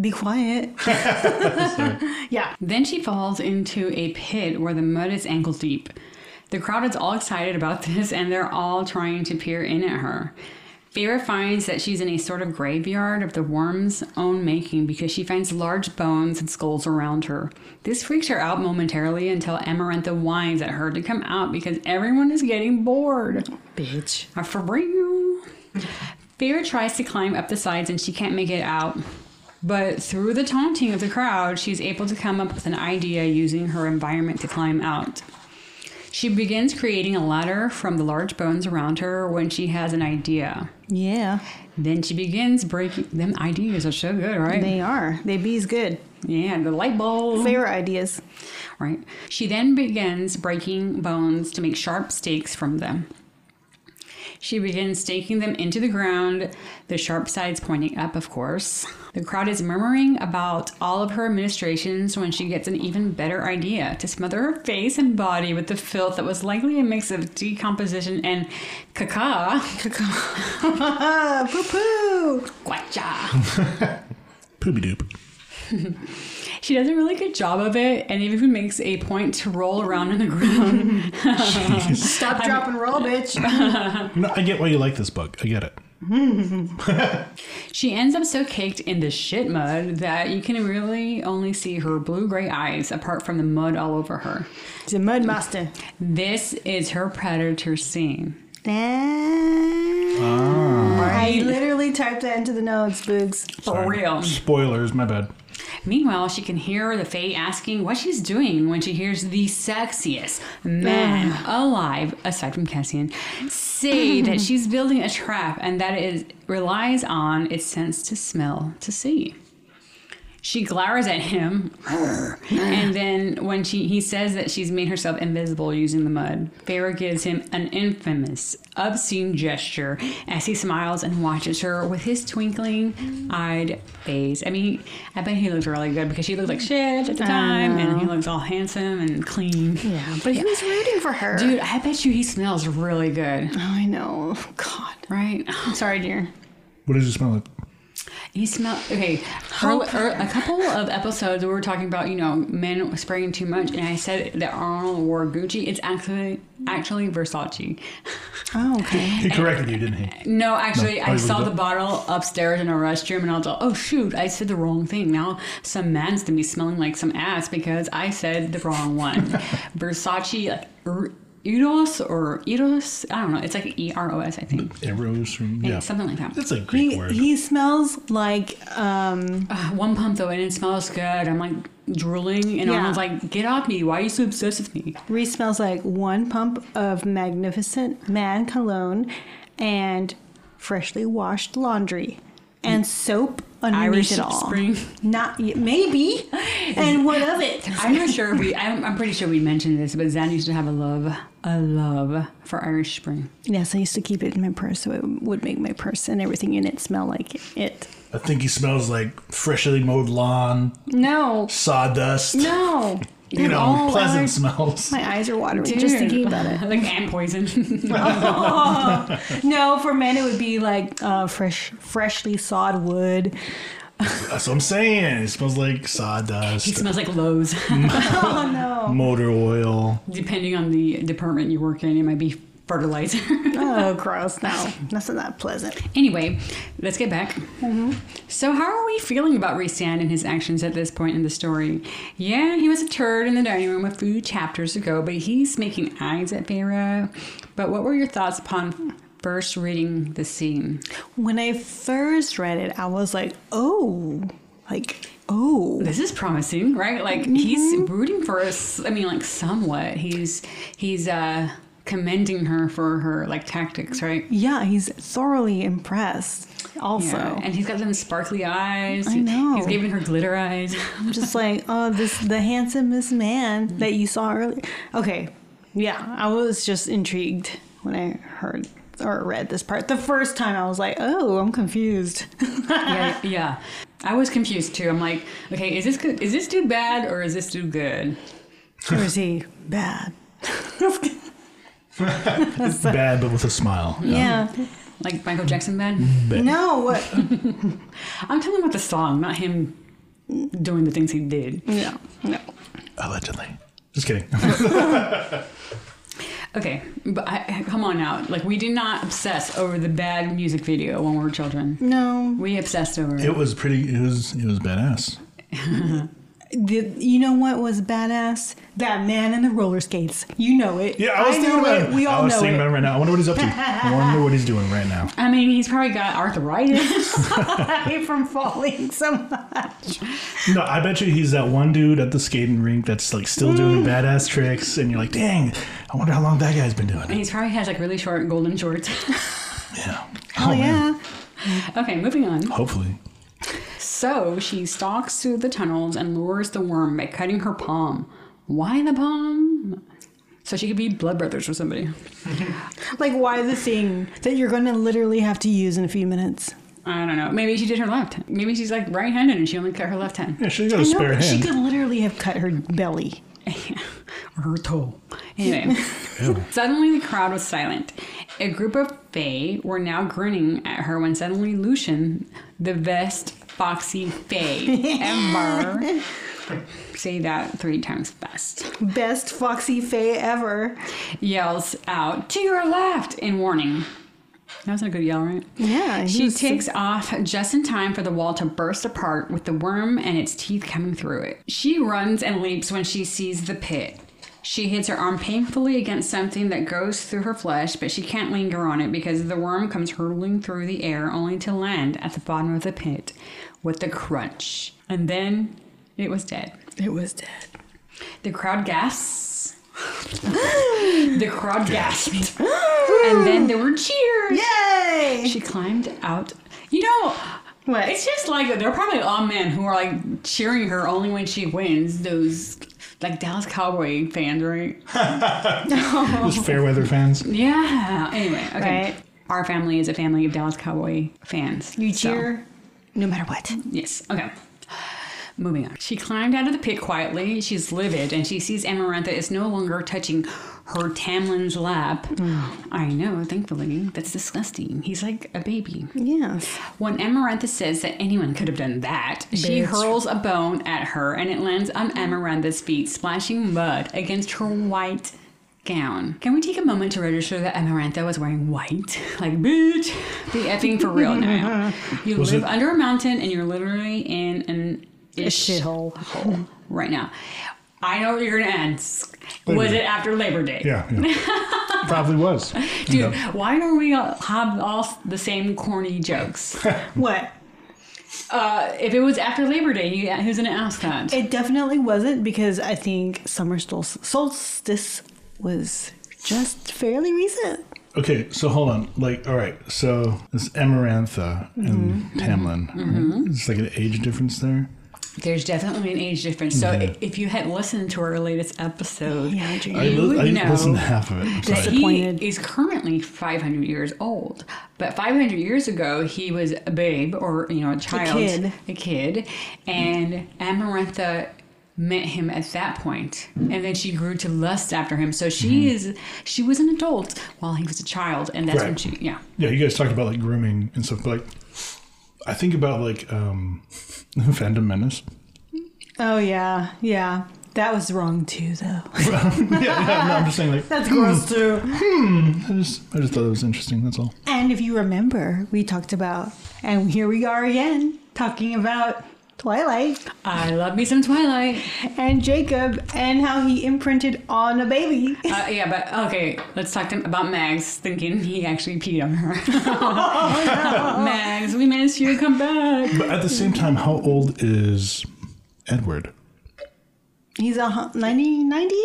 be quiet. yeah. Then she falls into a pit where the mud is ankle deep. The crowd is all excited about this and they're all trying to peer in at her. Feyre finds that she's in a sort of graveyard of the worm's own making because she finds large bones and skulls around her. This freaks her out momentarily until Amarantha whines at her to come out because everyone is getting bored. Bitch. Uh, For real. Feyre tries to climb up the sides and she can't make it out. But through the taunting of the crowd, she's able to come up with an idea using her environment to climb out. She begins creating a ladder from the large bones around her when she has an idea. Yeah. Then she begins breaking. Them ideas are so good, right? They are. They bees good. yeah, the light bulb. Favorite ideas. Right. She then begins breaking bones to make sharp stakes from them. She begins staking them into the ground, the sharp sides pointing up, of course. The crowd is murmuring about all of her administrations when she gets an even better idea to smother her face and body with the filth that was likely a mix of decomposition and caca. Ah, poo poo. Guacha. Poopy doop. She does a really good job of it and even makes a point to roll around in the ground. Stop, drop, and roll, bitch. No, I get why you like this book. I get it. she ends up so caked in the shit mud that you can really only see her blue gray eyes apart from the mud all over her. She's a mud master. This is her predator scene. Ah! I literally typed that into the notes, Boogs. For real. Spoilers, my bad. Meanwhile, she can hear the Fae asking what she's doing when she hears the sexiest man alive, aside from Cassian, say that she's building a trap and that it relies on its sense to smell to see. She glowers at him, and then when she he says that she's made herself invisible using the mud, Feyre gives him an infamous, obscene gesture as he smiles and watches her with his twinkling-eyed face. I mean, I bet he looks really good because she looked like shit at the time, and he looks all handsome and clean. Yeah, but he was rooting for her. Dude, I bet you he smells really good, Oh, I know. God. right? I'm sorry, dear. What does it smell like? He smelled okay. earl- earl- a couple of episodes we were talking about, you know, men spraying too much, and I said that Arnold wore Gucci. It's actually actually Versace. Oh, okay. He corrected you, didn't he? No, actually, No, I oh, saw the it? bottle upstairs in a restroom, and I was like, "Oh shoot, I said the wrong thing." Now some man's gonna be smelling like some ass because I said the wrong one. Versace, like Eros or Eros, I don't know. It's like E R O S, I think, Eros, or, yeah. something like that. That's a Greek He, word. he smells like um Uh, one pump though, and it smells good. I'm like drooling, and Yeah. Arnold's like, "Get off me! Why are you so obsessed with me?" Rhys smells like one pump of magnificent man cologne and freshly washed laundry and soap underneath Irish it all. Spring. Not y- maybe. and what of it? I'm not sure if we. I'm, I'm pretty sure we mentioned this, but Zan used to have a love, a love for Irish Spring. Yes, I used to keep it in my purse so it would make my purse and everything in it smell like it. I think he smells like freshly mowed lawn, No. sawdust. No. you They're know, all pleasant Irish- smells. My eyes are watering just thinking about it. like ant poison. No, for men it would be like uh, fresh, freshly sawed wood. That's what I'm saying. It smells like sawdust, It smells like Lowe's. Oh no! motor oil. Depending on the department you work in, it might be fertilizer. Oh, gross! No, that's not that pleasant. anyway, let's get back. Mm-hmm. So, how are we feeling about Rhysand and his actions at this point in the story? Yeah, he was a turd in the dining room a few chapters ago, but he's making eyes at Feyre. But what were your thoughts upon first reading the scene? When I first read it, I was like, oh, like oh, This is promising, right? Like he's rooting for us. I mean, like somewhat. He's he's uh commending her for her like tactics, right? yeah. He's thoroughly impressed. Also, Yeah. And he's got them sparkly eyes. I know. He's giving her glitter eyes. I'm just like, oh, this the handsomest man that you saw earlier. Okay, yeah, I was just intrigued when I heard or read this part. The first time, I was like, oh, I'm confused. yeah, yeah. I was confused too. I'm like, okay, is this good? Is this dude bad or is this dude good? or is he bad? it's Bad, but with a smile. Yeah. Like Michael Jackson bad? No. What? I'm talking about the song, not him doing the things he did. No. No. Allegedly. Just kidding. Okay, but I, I- come on now. Like we did not obsess over the bad music video when we were children. No. We obsessed over it. it was pretty. It was. It was badass. The, you know what was badass? That man in the roller skates. You know it. Yeah, I was thinking about it. it. We all I was know thinking it. about it right now. I wonder what he's up to. I wonder what he's doing right now. I mean, he's probably got arthritis. from falling so much. No, I bet you he's that one dude at the skating rink that's like still Mm. doing badass tricks, and you're like, dang, I wonder how long that guy's been doing and it. he's probably has like really short golden shorts. Yeah. Oh, man. yeah. okay, moving on. Hopefully. So she stalks through the tunnels and lures the worm by cutting her palm. Why the palm? So she could be blood brothers with somebody. Like, why the thing that you're going to literally have to use in a few minutes? I don't know. Maybe she did her left. Maybe she's like right-handed and she only cut her left hand. Yeah, she's got a I know, spare but she could literally have cut her belly. or her toe. Anyway, suddenly the crowd was silent. A group of Fae were now grinning at her when suddenly Lucien, the best foxy Fae ever, say that three times fast, Best Foxy Fae ever. yells out, To your left! in warning. That was a good yell, right? Yeah, She takes off just in time for the wall to burst apart with the worm and its teeth coming through it. She runs and leaps when she sees the pit. She hits her arm painfully against something that goes through her flesh, but she can't linger on it because the worm comes hurtling through the air only to land at the bottom of the pit with a crunch. And then it was dead. It was dead. The crowd gasps. the crowd gasped. and then there were cheers. Yay! She climbed out. You know, What? it's just like there are probably all men who are like cheering her only when she wins. Those like Dallas Cowboy fans, right? Those fair weather fans. Yeah. Anyway, okay. Right. Our family is a family of Dallas Cowboy fans. You so- cheer no matter what. Yes. Okay. Moving on. She climbed out of the pit quietly. She's livid, and she sees Amarantha is no longer touching her Tamlin's lap. Mm. I know, thankfully. That's disgusting. He's like a baby. Yes. When Amarantha says that anyone could have done that, she hurls a bone at her, and it lands on Amarantha's feet, splashing mud against her white gown. Can we take a moment to register that Amarantha was wearing white? Like, bitch, be effing for real now. You Was live it- under a mountain, and you're literally in an ish shithole. hole right now. I know what you're gonna ask. Labor was Day. it after Labor Day? Yeah, yeah. probably was. Dude, You know, why don't we all have all the same corny jokes? What? Uh, if it was after Labor Day, you, who's gonna ask that? It definitely wasn't because I think summer sol- solstice was just fairly recent. Okay, so hold on. Like, all right, so this Amarantha and Tamlin. right? It's like an age difference there. There's definitely an age difference. So i if you had listened to our latest episode, Yeah, Jane. I, you li- would I know listened to half of it. I'm that. Disappointed. he is currently 500 years old. But 500 years ago, he was a babe or you know a child, a kid. a kid, and Amarantha met him at that point and then she grew to lust after him so she is she was an adult while he was a child and that's when she yeah Yeah, you guys talked about like grooming and stuff, but like, I think about like um, Phantom Menace. Oh yeah, yeah. That was wrong too, though. yeah, yeah, no, I'm just saying like, That's gross too. Hmm. I just, I just thought it was interesting. That's all. And if you remember, we talked about, and here we are again talking about Twilight i love me some twilight and Jacob and how he imprinted on a baby. uh, yeah but okay let's talk to him about mags thinking he actually peed on her mags we miss you come back But at the same time, how old is Edward? He's a hu- 90, 90?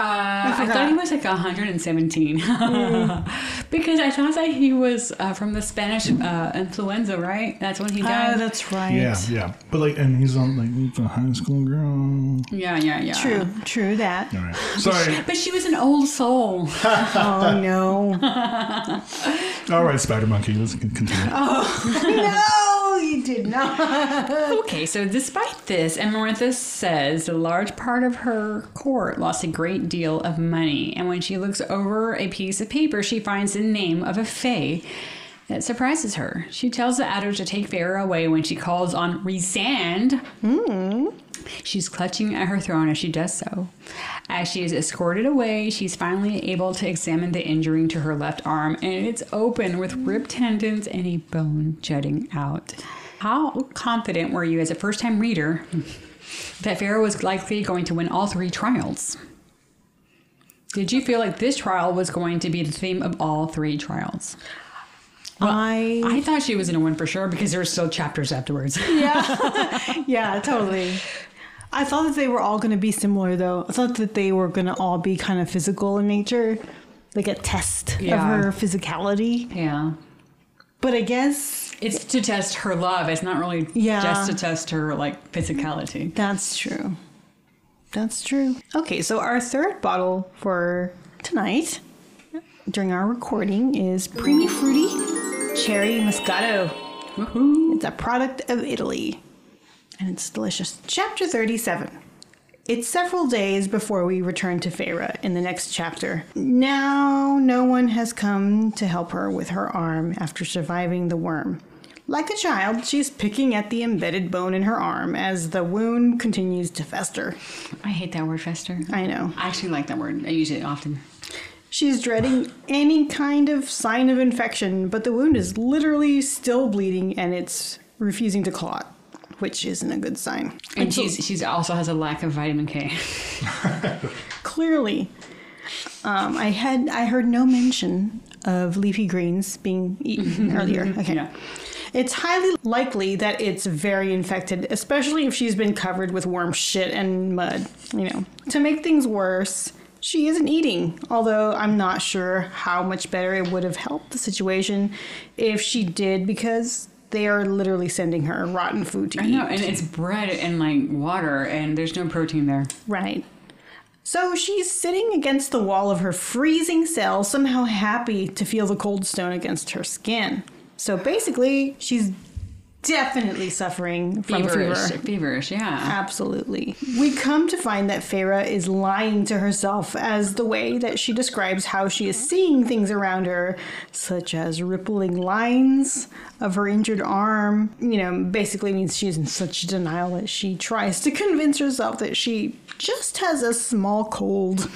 Uh, I, forgot. thought he was like 117 because I thought that he was uh, from the Spanish uh, influenza, right? That's when he died. Oh, that's right. Yeah, yeah. But like, and he's on like the high school girl. yeah, yeah, yeah. True, true that. All right, sorry. But she was an old soul. Oh no. All right, Spider Monkey. Let's con- Oh no, you did not. Okay, so despite this, Amarantha says a large part of her court lost a great deal of money, and when she looks over a piece of paper, she finds the name of a fae that surprises her. She tells the Attor to take Feyre away when she calls on Rhysand. Hmm. She's clutching at her throne as she does so. As she is escorted away, she's finally able to examine the injury to her left arm, and it's open with ripped tendons and a bone jutting out. How confident were you as a first time reader that Feyre was likely going to win all three trials? Did you feel like this trial was going to be the theme of all three trials? I I thought she was going to win for sure because there were still chapters afterwards. yeah, yeah, totally. I thought that they were all going to be similar, though. I thought that they were going to all be kind of physical in nature, like a test Yeah. of her physicality. yeah. But I guess It's to test her love. It's not really Yeah. just to test her like physicality. that's true. That's true. Okay, so our third bottle for tonight during our recording is Primi Fruity Cherry Moscato. Woohoo! It's a product of Italy, and it's delicious. Chapter 37. It's several days before we return to Feyre in the next chapter. Now, no one has come to help her with her arm after surviving the worm. Like a child, she's picking at the embedded bone in her arm as the wound continues to fester. I hate that word, fester. I know. I actually like that word. I use it often. She's dreading any kind of sign of infection, but the wound is literally still bleeding and it's refusing to clot, which isn't a good sign. And she's she's also has a lack of vitamin K. clearly um, i had i heard no mention of leafy greens being eaten earlier okay Yeah. It's highly likely that it's very infected especially if she's been covered with warm shit and mud you know to make things worse she isn't eating although i'm not sure how much better it would have helped the situation if she did because they are literally sending her rotten food to I eat know, and it's bread and like water, and there's no protein there. Right. So she's sitting against the wall of her freezing cell, somehow happy to feel the cold stone against her skin. So basically, she's definitely suffering from Feverish, fever. feverish, yeah. Absolutely. We come to find that Feyre is lying to herself as the way that she describes how she is seeing things around her, such as rippling lines of her injured arm. You know, basically means she's in such denial that she tries to convince herself that she just has a small cold.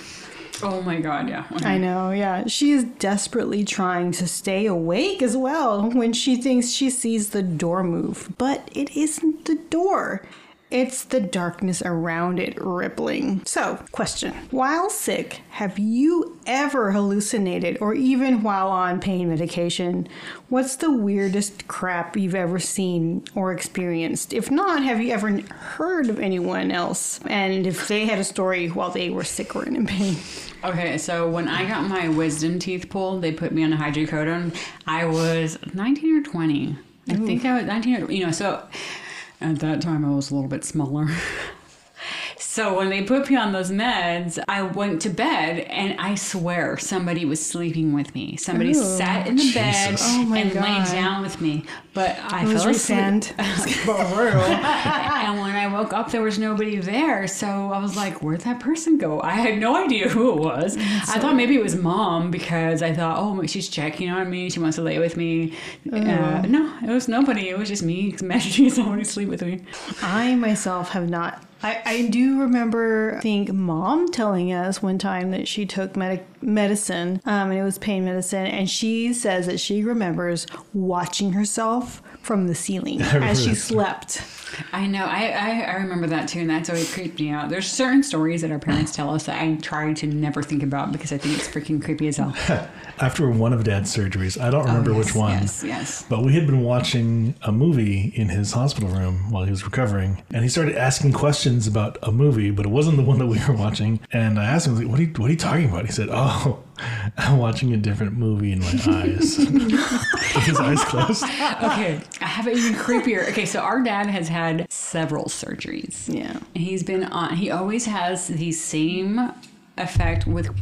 Oh my god, yeah. I know, yeah. She is desperately trying to stay awake as well when she thinks she sees the door move. But it isn't the door. It's the darkness around it rippling. So, question. While sick, have you ever hallucinated or even while on pain medication? What's the weirdest crap you've ever seen or experienced? If not, have you ever heard of anyone else? And if they had a story while they were sick or in pain? Okay, so when I got my wisdom teeth pulled, they put me on a hydrocodone. I was 19 or 20. I think I was 19 or, you know, so at that time I was a little bit smaller. So when they put me on those meds, I went to bed and I swear somebody was sleeping with me. Somebody Ooh. sat in the bed Oh my and God. laid down with me. But I It was fell asleep. Rhysand. and when I woke up, there was nobody there. So I was like, where'd that person go? I had no idea who it was. I thought maybe it was mom because I thought, oh, she's checking on me. She wants to lay with me. Uh, no, it was nobody. It was just me imagining somebody to sleep with me. I myself have not. I, I do remember, I think, mom telling us one time that she took medic medicine, um, and it was pain medicine, and she says that she remembers watching herself from the ceiling as she slept. I know. I, I, I remember that too, and that's always creeped me out. There's certain stories that our parents tell us that I try to never think about because I think it's freaking creepy as hell. After one of Dad's surgeries, I don't oh, remember which one. Oh, Yes, yes. But we had been watching a movie in his hospital room while he was recovering, and he started asking questions about a movie, but it wasn't the one that we were watching. And I asked him, like, "What are you, what are you talking about?" He said, "Oh, I'm watching a different movie in my eyes." His eyes closed. Okay, I have it even creepier. Okay, so our dad has had several surgeries. Yeah. He's been on, he always has the same effect with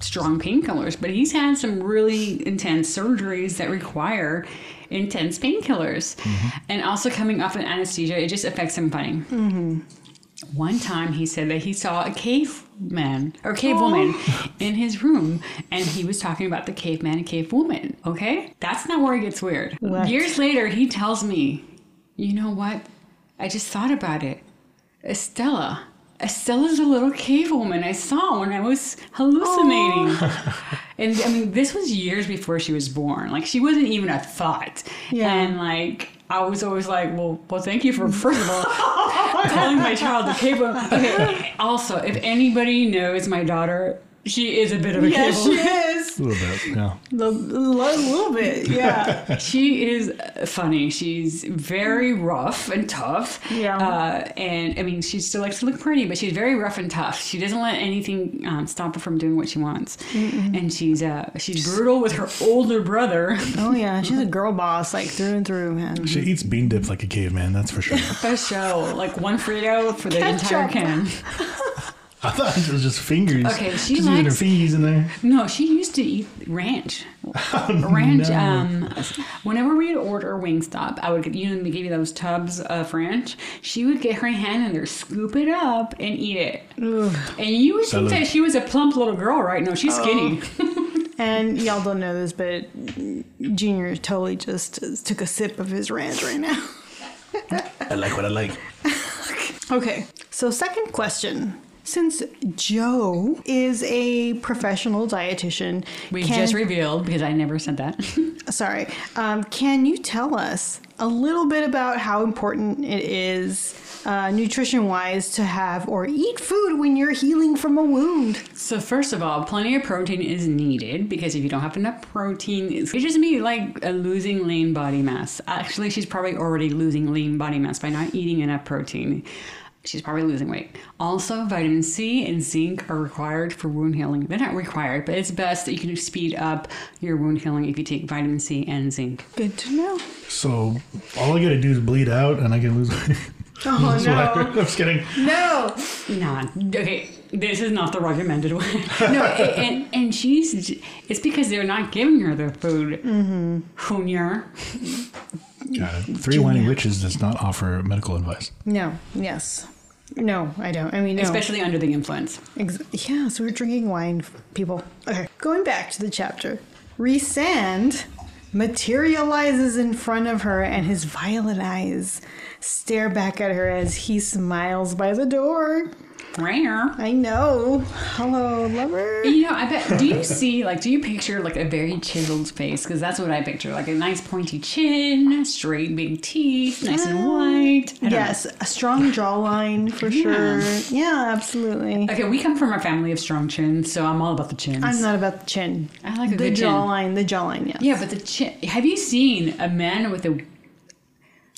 strong painkillers, but he's had some really intense surgeries that require intense painkillers. Mm-hmm. And also coming off an anesthesia, it just affects him funny. Mm-hmm. One time he said that he saw a caveman or cavewoman in his room and he was talking about the caveman and cavewoman. Okay? That's not where it gets weird. What? Years later, he tells me, you know what? I just thought about it. Estella. Estella's a little cave woman I saw when I was hallucinating. and I mean, this was years before she was born. Like, she wasn't even a thought. Yeah. And like, I was always like, well, well, thank you for first of all calling my child cave woman. Okay. Also, if anybody knows my daughter, she is a bit of a Yes, cave she is. A little bit, yeah. A little bit, yeah. She is uh, funny. She's very rough and tough. Yeah. Uh, and I mean, she still likes to look pretty, but she's very rough and tough. She doesn't let anything um, stop her from doing what she wants. And she's uh, she's brutal with her older brother. Oh yeah, she's a girl boss, like through and through, man. She eats bean dip like a caveman, that's for sure. For show, like one Frito for the entire can. I thought it was just fingers. Okay, she Just using her likes- fingies in there. No, she used to eat ranch. ranch. no. Um, whenever we'd order Wingstop, I would get you know they give you those tubs of ranch. She would get her hand in there, scoop it up, and eat it. And you would think that she was a plump little girl, right? No, she's skinny. And y'all don't know this, but Junior totally just took a sip of his ranch right now. I like what I like. Okay, so second question. Since Joe is a professional dietitian, We can- just revealed because I never said that. sorry, um, can you tell us a little bit about how important it is, uh, nutrition wise, to have or eat food when you're healing from a wound? so first of all, plenty of protein is needed because if you don't have enough protein, it's it's just me like uh, losing lean body mass. Actually, she's probably already losing lean body mass by not eating enough protein. She's probably losing weight. Also, vitamin C and zinc are required for wound healing. They're not required, but it's best that you can speed up your wound healing if you take vitamin C and zinc. Good to know. So all I gotta do is bleed out, and I can lose. weight. Oh That's I- no. I'm just kidding. No. Nah, okay, this is not the recommended way. No, a- and and she's it's because they're not giving her the food. Mm-hmm. Junior. Got it. Three Winey Witches does not offer medical advice. No. Yes. No, I don't. I mean, no. especially under the influence. Ex- yeah, so we're drinking wine, people. Okay, going back to the chapter. Rhysand materializes in front of her, and his violet eyes stare back at her as he smiles by the door. Rare. I know. Hello, lover. You know, I bet. Do you see like? Do you picture like a very chiseled face? Because that's what I picture. Like a nice pointy chin, straight big teeth, nice and mm, white. I don't Yes, a strong jawline for sure. Yeah, absolutely. Okay, we come from a family of strong chins, so I'm all about the chins. I'm not about the chin. I like the good chin. jawline. The jawline, yeah. Yeah, but the chin. Have you seen a man with a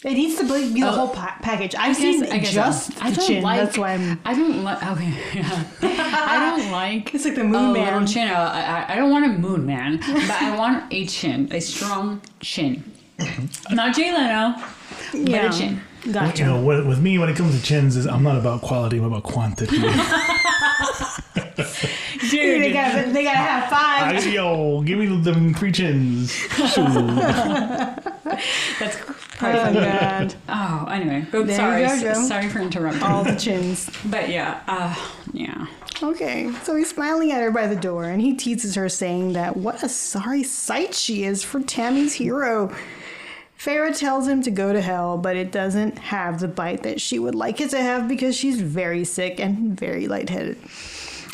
It needs to be be the Oh. whole pa- package. I've I guess- seen I guess um, just so. I the don't chin. like. That's why I'm. I don't like. Okay, yeah. I don't like. It's like the a moon little man. chin. I, I- I don't want a moon man, but I want a chin, a strong chin. Not Jay Leno, but Yeah. a chin. Gotcha. You know, with, with me, when it comes to chins, is I'm not about quality, I'm about quantity. Dude, they gotta, they gotta have five. I, yo, give me them three chins. Shoot. That's Oh, perfect. God. Oh, anyway. Oh, There sorry. go. Sorry for interrupting. All the chins. But yeah, uh, yeah. Okay, so he's smiling at her by the door and he teases her, saying that what a sorry sight she is for Tammy's hero. Feyre tells him to go to hell, but it doesn't have the bite that she would like it to have because she's very sick and very lightheaded.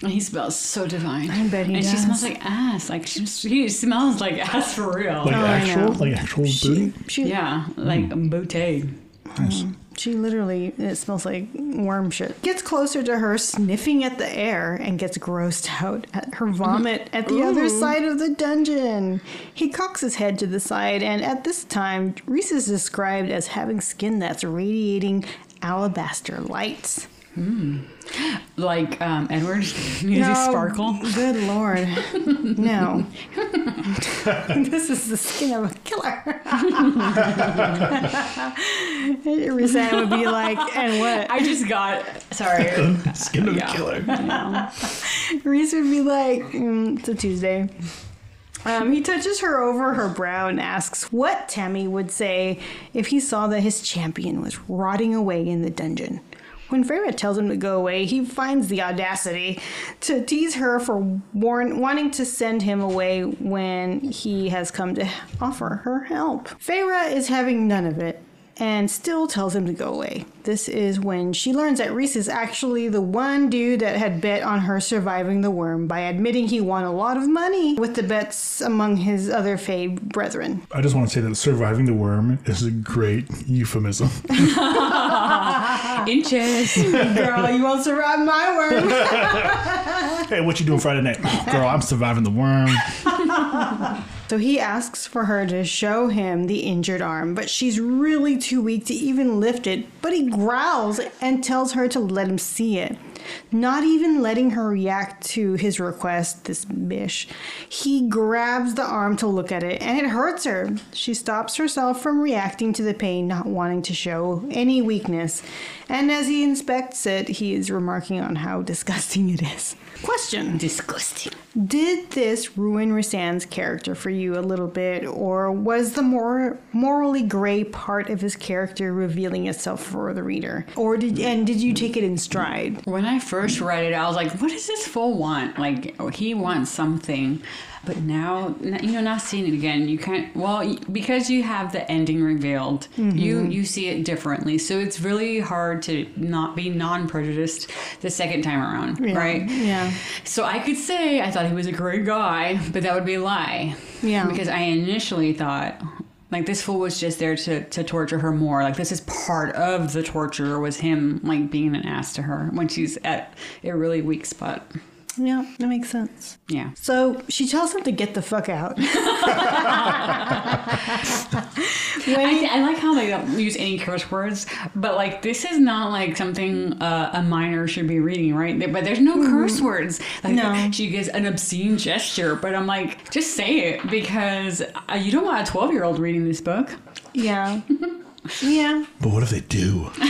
And he smells so divine. I bet he and she smells like ass. Like she, she smells like ass for real. Like Oh, actual, know. like actual booty. She, yeah, like Hmm. bouteille. Nice. She literally, it smells like worm shit. Gets closer to her, sniffing at the air, and gets grossed out at her vomit at the other side of the dungeon. He cocks his head to the side, and at this time, Rhys is described as having skin that's radiating alabaster lights. Like um, Edward. Needs to sparkle. Good lord. no. this is the skin of a killer. Rhys would be like, and what? I just got sorry. Skin of a Yeah. killer. Rhys would be like, mm, it's a Tuesday. Um, he touches her over her brow and asks what Tammy would say if he saw that his champion was rotting away in the dungeon. When Feyre tells him to go away, he finds the audacity to tease her for warn- wanting to send him away when he has come to offer her help. Feyre is having none of it and still tells him to go away. This is when she learns that Rhys is actually the one dude that had bet on her surviving the worm by admitting he won a lot of money with the bets among his other Fae brethren. I just want to say that surviving the worm is a great euphemism. Inches. Girl, you won't survive my worm. hey, what you doing Friday night? Girl, I'm surviving the worm. So he asks for her to show him the injured arm, but she's really too weak to even lift it. But he growls and tells her to let him see it. Not even letting her react to his request, this bish. He grabs the arm to look at it, and it hurts her. She stops herself from reacting to the pain, not wanting to show any weakness. And as he inspects it, he is remarking on how disgusting it is. Question Disgusting. did this ruin Rhysand's character for you a little bit, or was the more morally gray part of his character revealing itself for the reader? Or did and did you take it in stride? When I first read it, I was like, "What does this fool want? Like, he wants something." But now, you know, not seeing it again, you can't. Well, because you have the ending revealed, you mm-hmm. you see it differently. So it's really hard to not be non prejudiced the second time around, Yeah. right? Yeah. So I could say I thought he was a great guy, but that would be a lie. Yeah. Because I initially thought like this fool was just there to, to torture her more. Like this is part of the torture was him like being an ass to her when she's at a really weak spot. Yeah, that makes sense. Yeah. So she tells him to get the fuck out. I, I like how they don't use any curse words, but like this is not like something uh, a minor should be reading, right? But there's no curse words. Like No. she gives an obscene gesture, but I'm like, just say it because uh, you don't want a 12 year old reading this book. yeah. Yeah. But what if they do?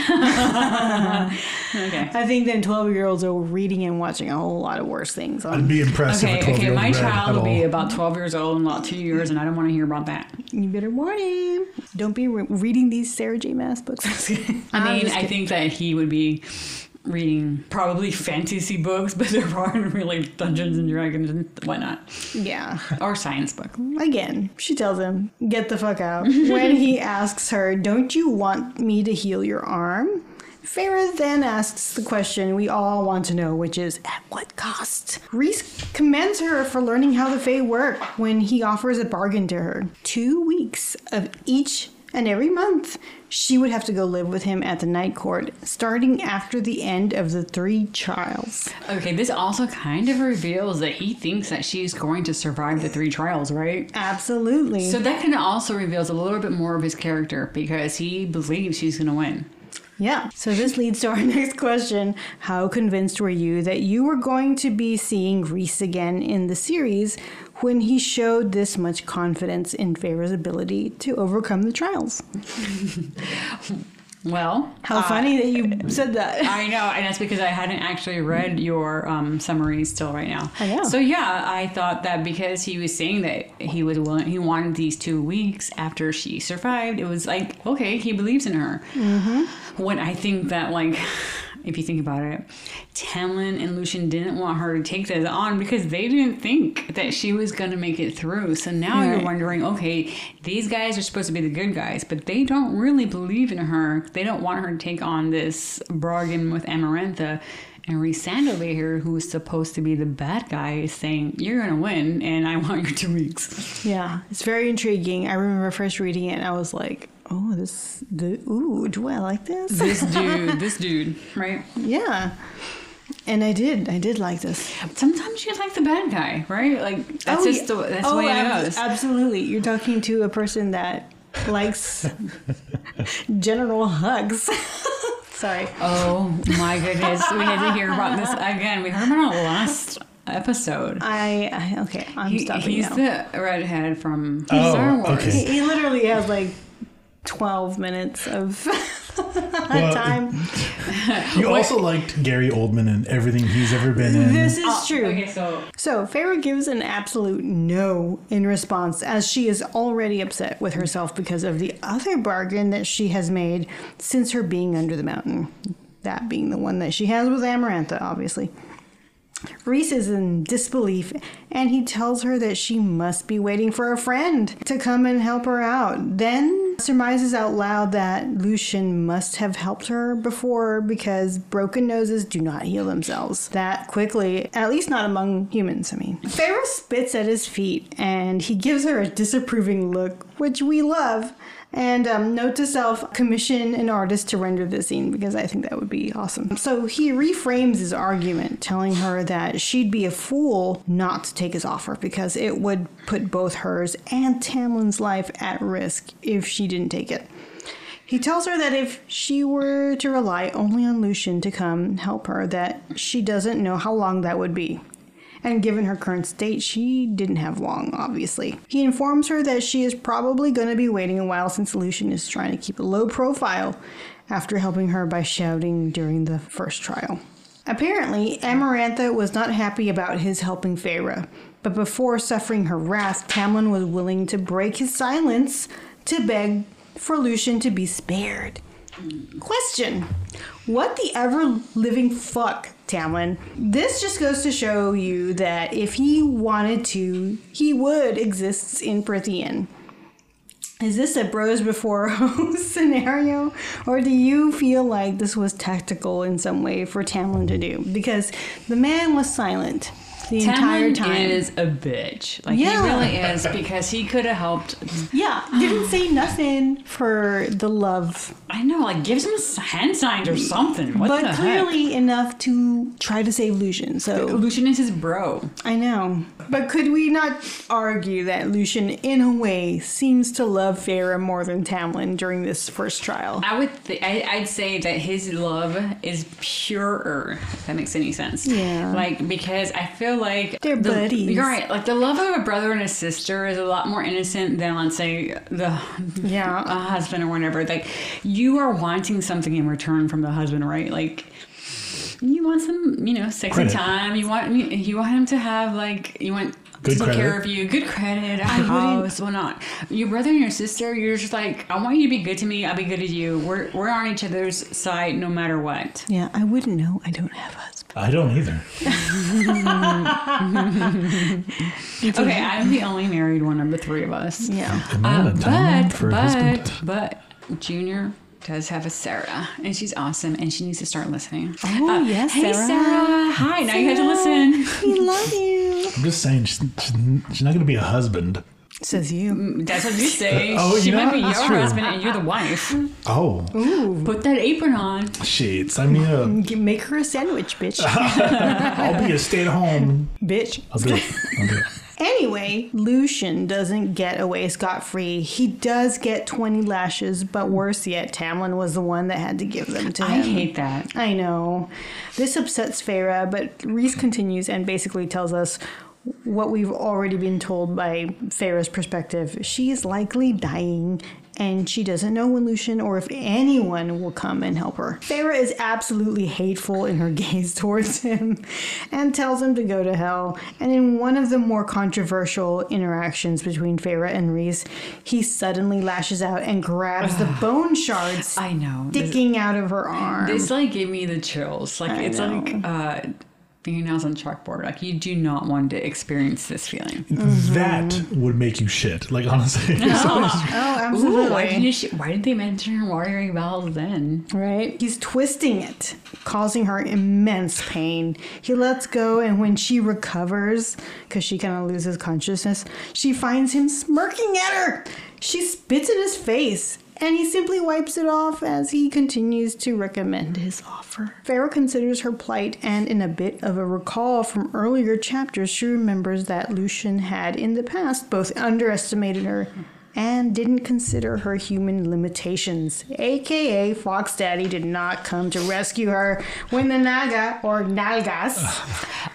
Okay. I think then 12 year olds are reading and watching a whole lot of worse things. I'd be impressed Okay, if a 12 okay. year old My read child at will be about 12 years old in about two years, and I don't want to hear about that. you better warn him. Don't be re- reading these Sarah J. Maas books. I mean, I think that he would be reading probably fantasy books, but there aren't really Dungeons and Dragons and whatnot, Yeah. or science book. Again, she tells him, get the fuck out. when he asks her, Don't you want me to heal your arm? Feyre then asks the question we all want to know, which is, At what cost? Rhys commends her for learning how the Fae work when he offers a bargain to her. Two weeks of each and every month, she would have to go live with him at the night court, starting after the end of the three trials. Okay, this also kind of reveals that he thinks that she's going to survive the three trials, right? Absolutely. So that kind of also reveals a little bit more of his character because he believes she's going to win. Yeah. So this leads to our next question. How convinced were you that you were going to be seeing Rhys again in the series when he showed this much confidence in Feyre's ability to overcome the trials? Well, How funny that you said that. I know, and that's because I hadn't actually read your um, summaries still right now. I know. So yeah, I thought that because he was saying that he was willing, he wanted these two weeks after she survived. It was like okay, he believes in her. Mm-hmm. When I think that like. If you think about it, Tamlin and Lucien didn't want her to take this on because they didn't think that she was going to make it through. So now you're wondering, okay, these guys are supposed to be the good guys, but they don't really believe in her. They don't want her to take on this bargain with Amarantha. And over here, who is supposed to be the bad guy, is saying, You're going to win, and I want your two weeks. yeah, it's very intriguing. I remember first reading it and I was like, oh, this, the, ooh, do I like this? This dude, this dude, right? yeah. And I did. I did like this. Sometimes you like the bad guy, right? Like, that's Oh, just the, that's Oh, the way it goes. Absolutely. You're talking to a person that likes General Hux. Sorry. Oh my goodness. We had to hear about this again. We heard about it last episode. I, I okay. I'm He- stopping he's now. the redhead from Oh, Star Wars. okay. he, he literally has like 12 minutes of Well, time. You also liked Gary Oldman and everything he's ever been in. This is oh, true. Oh, Okay, so So Feyre gives an absolute no in response, as she is already upset with herself because of the other bargain that she has made since her being under the mountain. That being the one that she has with Amarantha, obviously. Rhys is in disbelief, and he tells her that she must be waiting for a friend to come and help her out. Then surmises out loud that Lucien must have helped her before because broken noses do not heal themselves that quickly, at least not among humans, I mean. Feyre spits at his feet, and he gives her a disapproving look, which we love. And um, note to self, commission an artist to render the scene because I think that would be awesome. So he reframes his argument, telling her that she'd be a fool not to take his offer because it would put both hers and Tamlin's life at risk if she didn't take it. He tells her that if she were to rely only on Lucien to come help her, that she doesn't know how long that would be. And given her current state, she didn't have long, obviously. He informs her that she is probably going to be waiting a while since Lucien is trying to keep a low profile after helping her by shouting during the first trial. Apparently, Amarantha was not happy about his helping Feyre, but before suffering her wrath, Tamlin was willing to break his silence to beg for Lucien to be spared. Question What the ever living fuck, Tamlin? This just goes to show you that if he wanted to, he would exist in Prythian. Is this a bros before hoes scenario? Or do you feel like this was tactical in some way for Tamlin to do? Because the man was silent the entire Tamlin time. is a bitch. Like Yeah. he really is because he could have helped. yeah, didn't say nothing for the love, I know, like give some hand signs or something. What but clearly enough to try to save Lucien. So? Lucien is his bro. I know. But could we not argue that Lucien, in a way, seems to love Feyre more than Tamlin during this first trial? I would, th- I, I'd say that his love is purer. If that makes any sense. Yeah. Like because I feel like They're the, buddies. You're right. Like the love of a brother and a sister is a lot more innocent than let's say the Yeah. a husband or whatever. Like you are wanting something in return from the husband, right? Like you want some, you know, sexy Credit. time. You want you want him to have like you want Good to take credit. care of you, good credit, a uh-huh. wouldn't- house, well not. Your brother and your sister, you're just like, I want you to be good to me, I'll be good to you. We're we're on each other's side no matter what. Yeah, I wouldn't know. I don't have a husband. I don't either. Okay, I'm the only married one of the three of us. Yeah. Am I on a timeline uh, but for a but husband? but Junior does have a Sarah, and she's awesome, and she needs to start listening. Oh, uh, yes, hey Sarah. Sarah. Hi. Now you have to listen. We love you. I'm just saying, she's, she's, she's not going to be a husband. Says you. Mm, that's what you say. Oh, she you know might be what? your true. husband, and you're the wife. Oh, Ooh. Put that apron on. shit. Sign me up. Make her a sandwich, bitch. I'll be a stay at home. bitch. I'll do it. I'll do it. Anyway, Lucien doesn't get away scot free. He does get 20 lashes, but worse yet, Tamlin was the one that had to give them to him. I hate that. I know. This upsets Feyre, but Rhys continues and basically tells us what we've already been told by Feyre's perspective. She is likely dying, and she doesn't know when Lucien or if anyone will come and help her. Feyre is absolutely hateful in her gaze towards him and tells him to go to hell. And in one of the more controversial interactions between Feyre and Rhys, he suddenly lashes out and grabs the bone shards I know. This, sticking out of her arm. this like gave me the chills. Like I it's know. like uh fingernails on chalkboard. Like you do not want to experience this feeling. Mm-hmm. That would make you shit. Like, honestly. Oh, Ooh, why did you sh- why did they mention her watering bells then? Right? He's twisting it, causing her immense pain. He lets go, and when she recovers, because she kind of loses consciousness, she finds him smirking at her. She spits in his face, and he simply wipes it off as he continues to recommend his offer. Feyre considers her plight, and in a bit of a recall from earlier chapters, she remembers that Lucien had in the past both underestimated her and didn't consider her human limitations. AKA Fox Daddy did not come to rescue her when the Naga or Nalgas,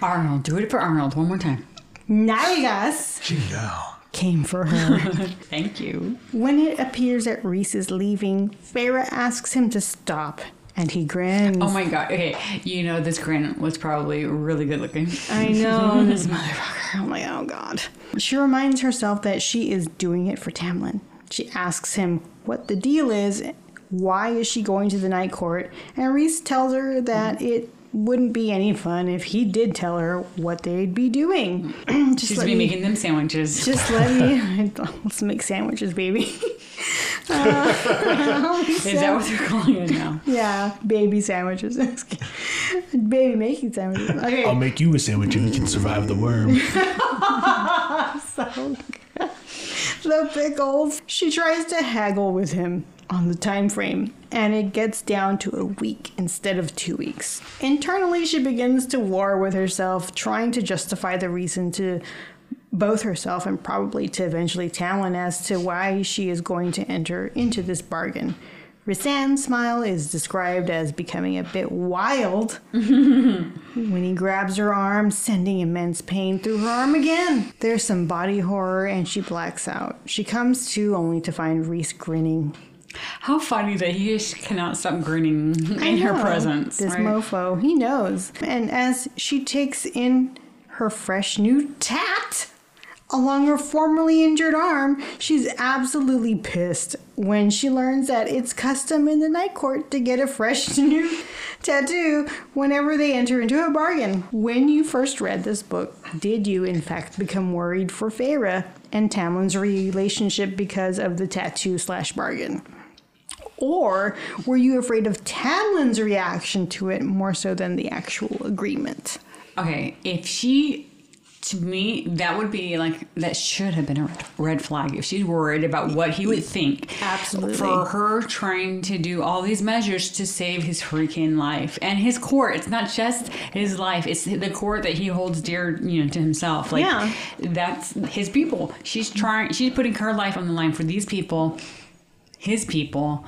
Arnold, do it for Arnold one more time. Nalgas Yeah. Came for her. Thank you. when it appears that Rhys is leaving, Feyre asks him to stop, and he grins. Oh my god. Okay, you know this grin was probably really good looking. I know this motherfucker. Oh I'm like, oh god. She reminds herself that she is doing it for Tamlin. She asks him what the deal is, why is she going to the night court, and Rhys tells her that it wouldn't be any fun if he did tell her what they'd be doing. just She's let be me, making them sandwiches. just let me let's make sandwiches, baby. Uh, Is that what they're calling it now? yeah, baby sandwiches. baby making sandwiches. Okay. I'll make you a sandwich and you can survive the worm. so good. The pickles. She tries to haggle with him on the time frame, and it gets down to a week instead of two weeks. Internally, she begins to war with herself, trying to justify the reason to both herself and probably to eventually Talon as to why she is going to enter into this bargain. Rhysand's smile is described as becoming a bit wild when he grabs her arm, sending immense pain through her arm again. There's some body horror and she blacks out. She comes to only to find Rhys grinning. How funny that he just cannot stop grinning in her presence. This right? mofo, he knows. And as she takes in her fresh new tat, along her formerly injured arm. She's absolutely pissed when she learns that it's custom in the night court to get a fresh new tattoo whenever they enter into a bargain. When you first read this book, did you in fact become worried for Feyre and Tamlin's relationship because of the tattoo slash bargain? Or were you afraid of Tamlin's reaction to it more so than the actual agreement? Okay, if she, to me, that would be like, that should have been a red- flag. If she's worried about what he would think. Absolutely. For her trying to do all these measures to save his freaking life and his court. It's not just his life, it's the court that he holds dear, you know, to himself. Like, Yeah. that's his people. She's trying, she's putting her life on the line for these people, his people.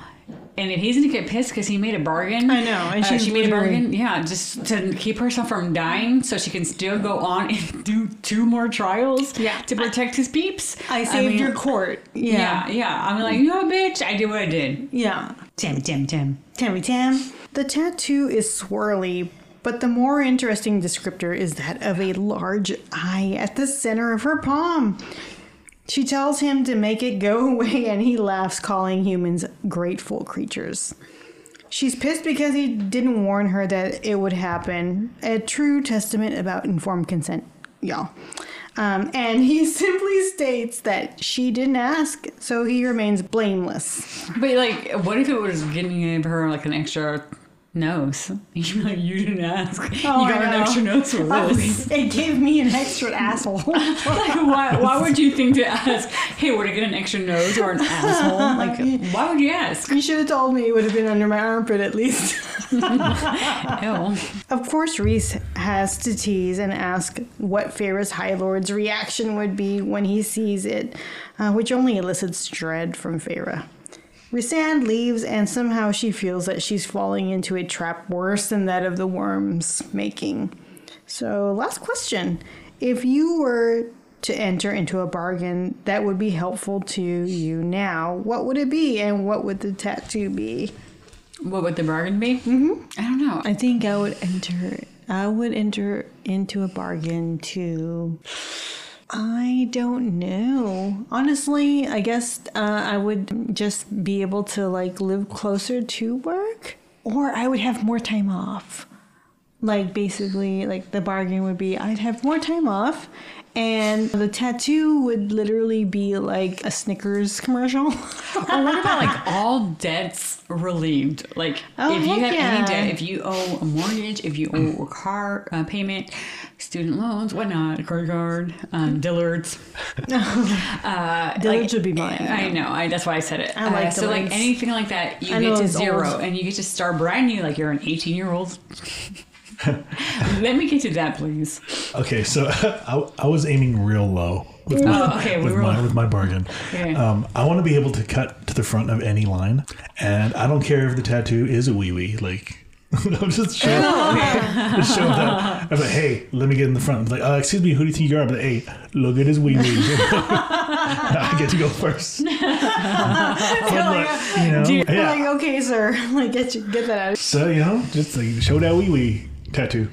And if he's gonna get pissed because he made a bargain, I know, and uh, she made a bargain, yeah, just to keep herself from dying, so she can still go on and do two more trials, Yeah. to protect his peeps. I saved mean, your court. Yeah, Yeah. yeah. I'm like, you know, what, bitch, I did what I did. Yeah. Tim, Tim, Tim. Tammy Tam. The tattoo is swirly, but the more interesting descriptor is that of a large eye at the center of her palm. She tells him to make it go away, and he laughs, calling humans grateful creatures. She's pissed because he didn't warn her that it would happen. A true testament about informed consent, y'all. Um, and he simply states that she didn't ask, so he remains blameless. But like, what if it was giving her like an extra nose? You'd you didn't ask. Oh, you got an extra nose for this. it gave me an extra asshole. like, why, why would you think to ask, hey, would I get an extra nose or an asshole? Like, why would you ask? you should have told me it would have been under my armpit at least. Of course, Rhys has to tease and ask what Feyre's High Lord's reaction would be when he sees it, uh, which only elicits dread from Feyre. Rhysand leaves, and somehow she feels that she's falling into a trap worse than that of the worm's making. So, last question. If you were to enter into a bargain that would be helpful to you now, what would it be, and what would the tattoo be? What would the bargain be? Mm-hmm. I don't know. I think I would enter. I would enter into a bargain to. I don't know. Honestly, I guess uh, I would just be able to like live closer to work, or I would have more time off. Like basically, like the bargain would be I'd have more time off, and the tattoo would literally be like a Snickers commercial. Or what about like all debts relieved? Like Oh, if you have yeah. any debt, if you owe a mortgage, if you owe a car uh, payment, student loans, whatnot, credit card, um, Dillard's. uh, Dillard's would be mine, I know. I, that's why I said it. I like uh, so like anything like that, you I get to zero, old. and you get to start brand new, like you're an 18 year old. Let me get to that, please. Okay, so I, I was aiming real low with my, Oh, okay, with, were- my with my bargain. Okay. Um, I want to be able to cut to the front of any line, and I don't care if the tattoo is a wee wee. Like, I'm just show, Oh, just show that. I'm like, hey, let me get in the front. I'm like, uh, excuse me, who do you think you are? But hey, look at his wee wee. I get to go first. Like, you know, yeah. like, okay, sir, like get you, get that out. of So you know, just like show that wee wee tattoo.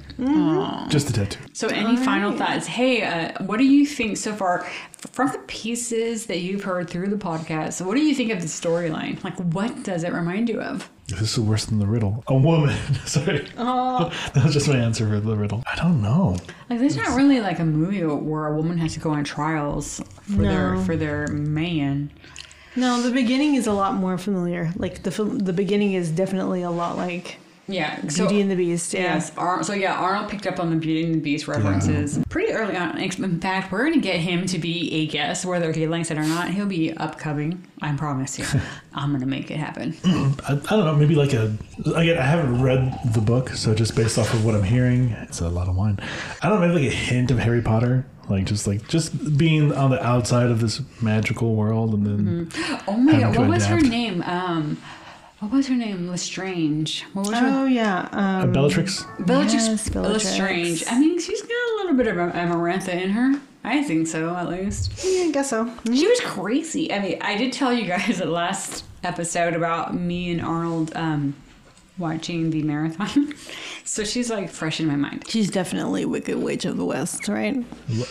Just the tattoo. So, any final thoughts? Hey, uh, what do you think so far from the pieces that you've heard through the podcast? So what do you think of the storyline? Like, what does it remind you of? This is worse than the riddle. A woman. Sorry. that was just my answer for the riddle. I don't know. Like, there's not really like a movie where a woman has to go on trials for their for their man. No, the beginning is a lot more familiar. Like the the beginning is definitely a lot like Yeah. So, Beauty and the Beast. Yeah. Yes. Ar- so yeah, Arnold picked up on the Beauty and the Beast references pretty early on. In fact, we're gonna get him to be a guest, whether he likes it or not. He'll be upcoming. I promise you. I'm gonna make it happen. I, I don't know. Maybe like a. Again, I haven't read the book, so just based off of what I'm hearing, it's a lot of wine. I don't know. Maybe like a hint of Harry Potter. Like just like just being on the outside of this magical world, and then Oh my god, to what was her name? Um, what was her name? Lestrange. What was her? Oh yeah. uh, Um, Bellatrix. Bellatrix yes, Bellatrix. Lestrange. I mean, she's got a little bit of Amarantha in her. I think so, at least. yeah, I guess so. She was crazy. I mean, I did tell you guys the last episode about me and Arnold um, watching the marathon. So she's like fresh in my mind. She's definitely Wicked Witch of the West, right?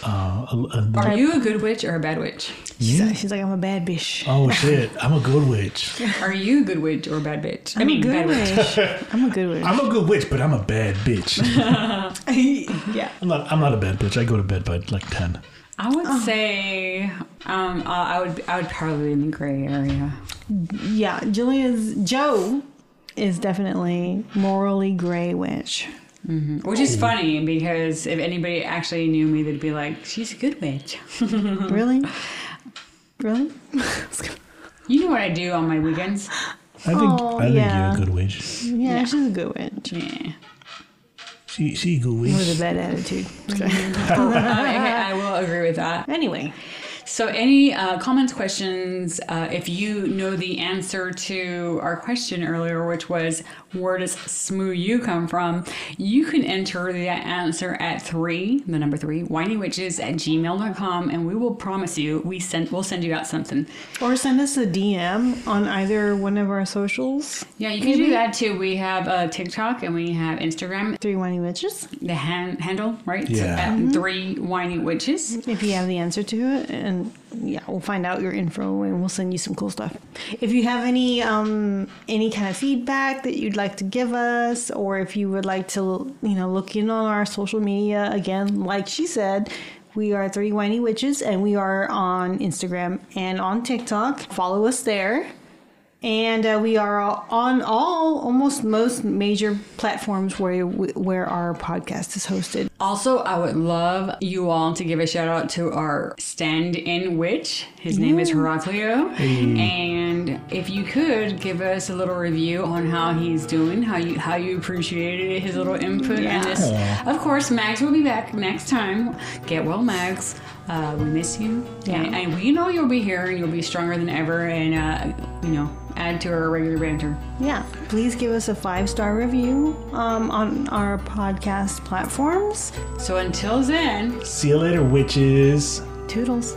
Uh, uh, Are you a good witch or a bad witch? She's, Yeah. like, she's like, I'm a bad bitch. oh shit! I'm a good witch. Are you a good witch or a bad bitch? I I'm mean, a good bad witch. witch. I'm a good witch. I'm a good witch, but I'm a bad bitch. yeah. I'm not. I'm not a bad bitch. I go to bed by like ten. I would say um, uh, I would I would probably be in the gray area. Yeah. Julia's Joe is definitely morally gray witch. Mm-hmm. Which is funny because if anybody actually knew me, they'd be like, "She's a good witch." Really? really? You know what I do on my weekends? I think. Oh, I think yeah. you're a good witch. Yeah, she's a good witch. Yeah. She. She a good witch. With a bad attitude. I, I will agree with that. anyway, So, any uh, comments, questions? Uh, if you know the answer to our question earlier, which was where does smooth you come from, you can enter the answer at three, the number three, wineywitches at gmail.com, and we will promise you we send we'll send you out something. or send us a DM on either one of our socials. Yeah, you can do that too. We have uh, TikTok and we have Instagram. Three winey witches. The hand, handle, right? So Yeah. at three winey witches. If you have the answer to it, and yeah, we'll find out your info and we'll send you some cool stuff. If you have any um any kind of feedback that you'd like to give us, or if you would like to you know look in on our social media again, like she said. We are Three Winey Witches and we are on Instagram and on TikTok. Follow us there. And uh, we are on all, almost most major platforms where where our podcast is hosted. Also, I would love you all to give a shout out to our stand in witch. His name is Heraclio. And if you could give us a little review on how he's doing, how you how you appreciated his little input in this. Of course, Max will be back next time. Get well, Mags. Uh, we miss you. And, and we know you'll be here and you'll be stronger than ever and, uh, you know, add to our regular banter. Yeah, please give us a five star review um, on our podcast platforms. So until then, See you later, witches. Toodles.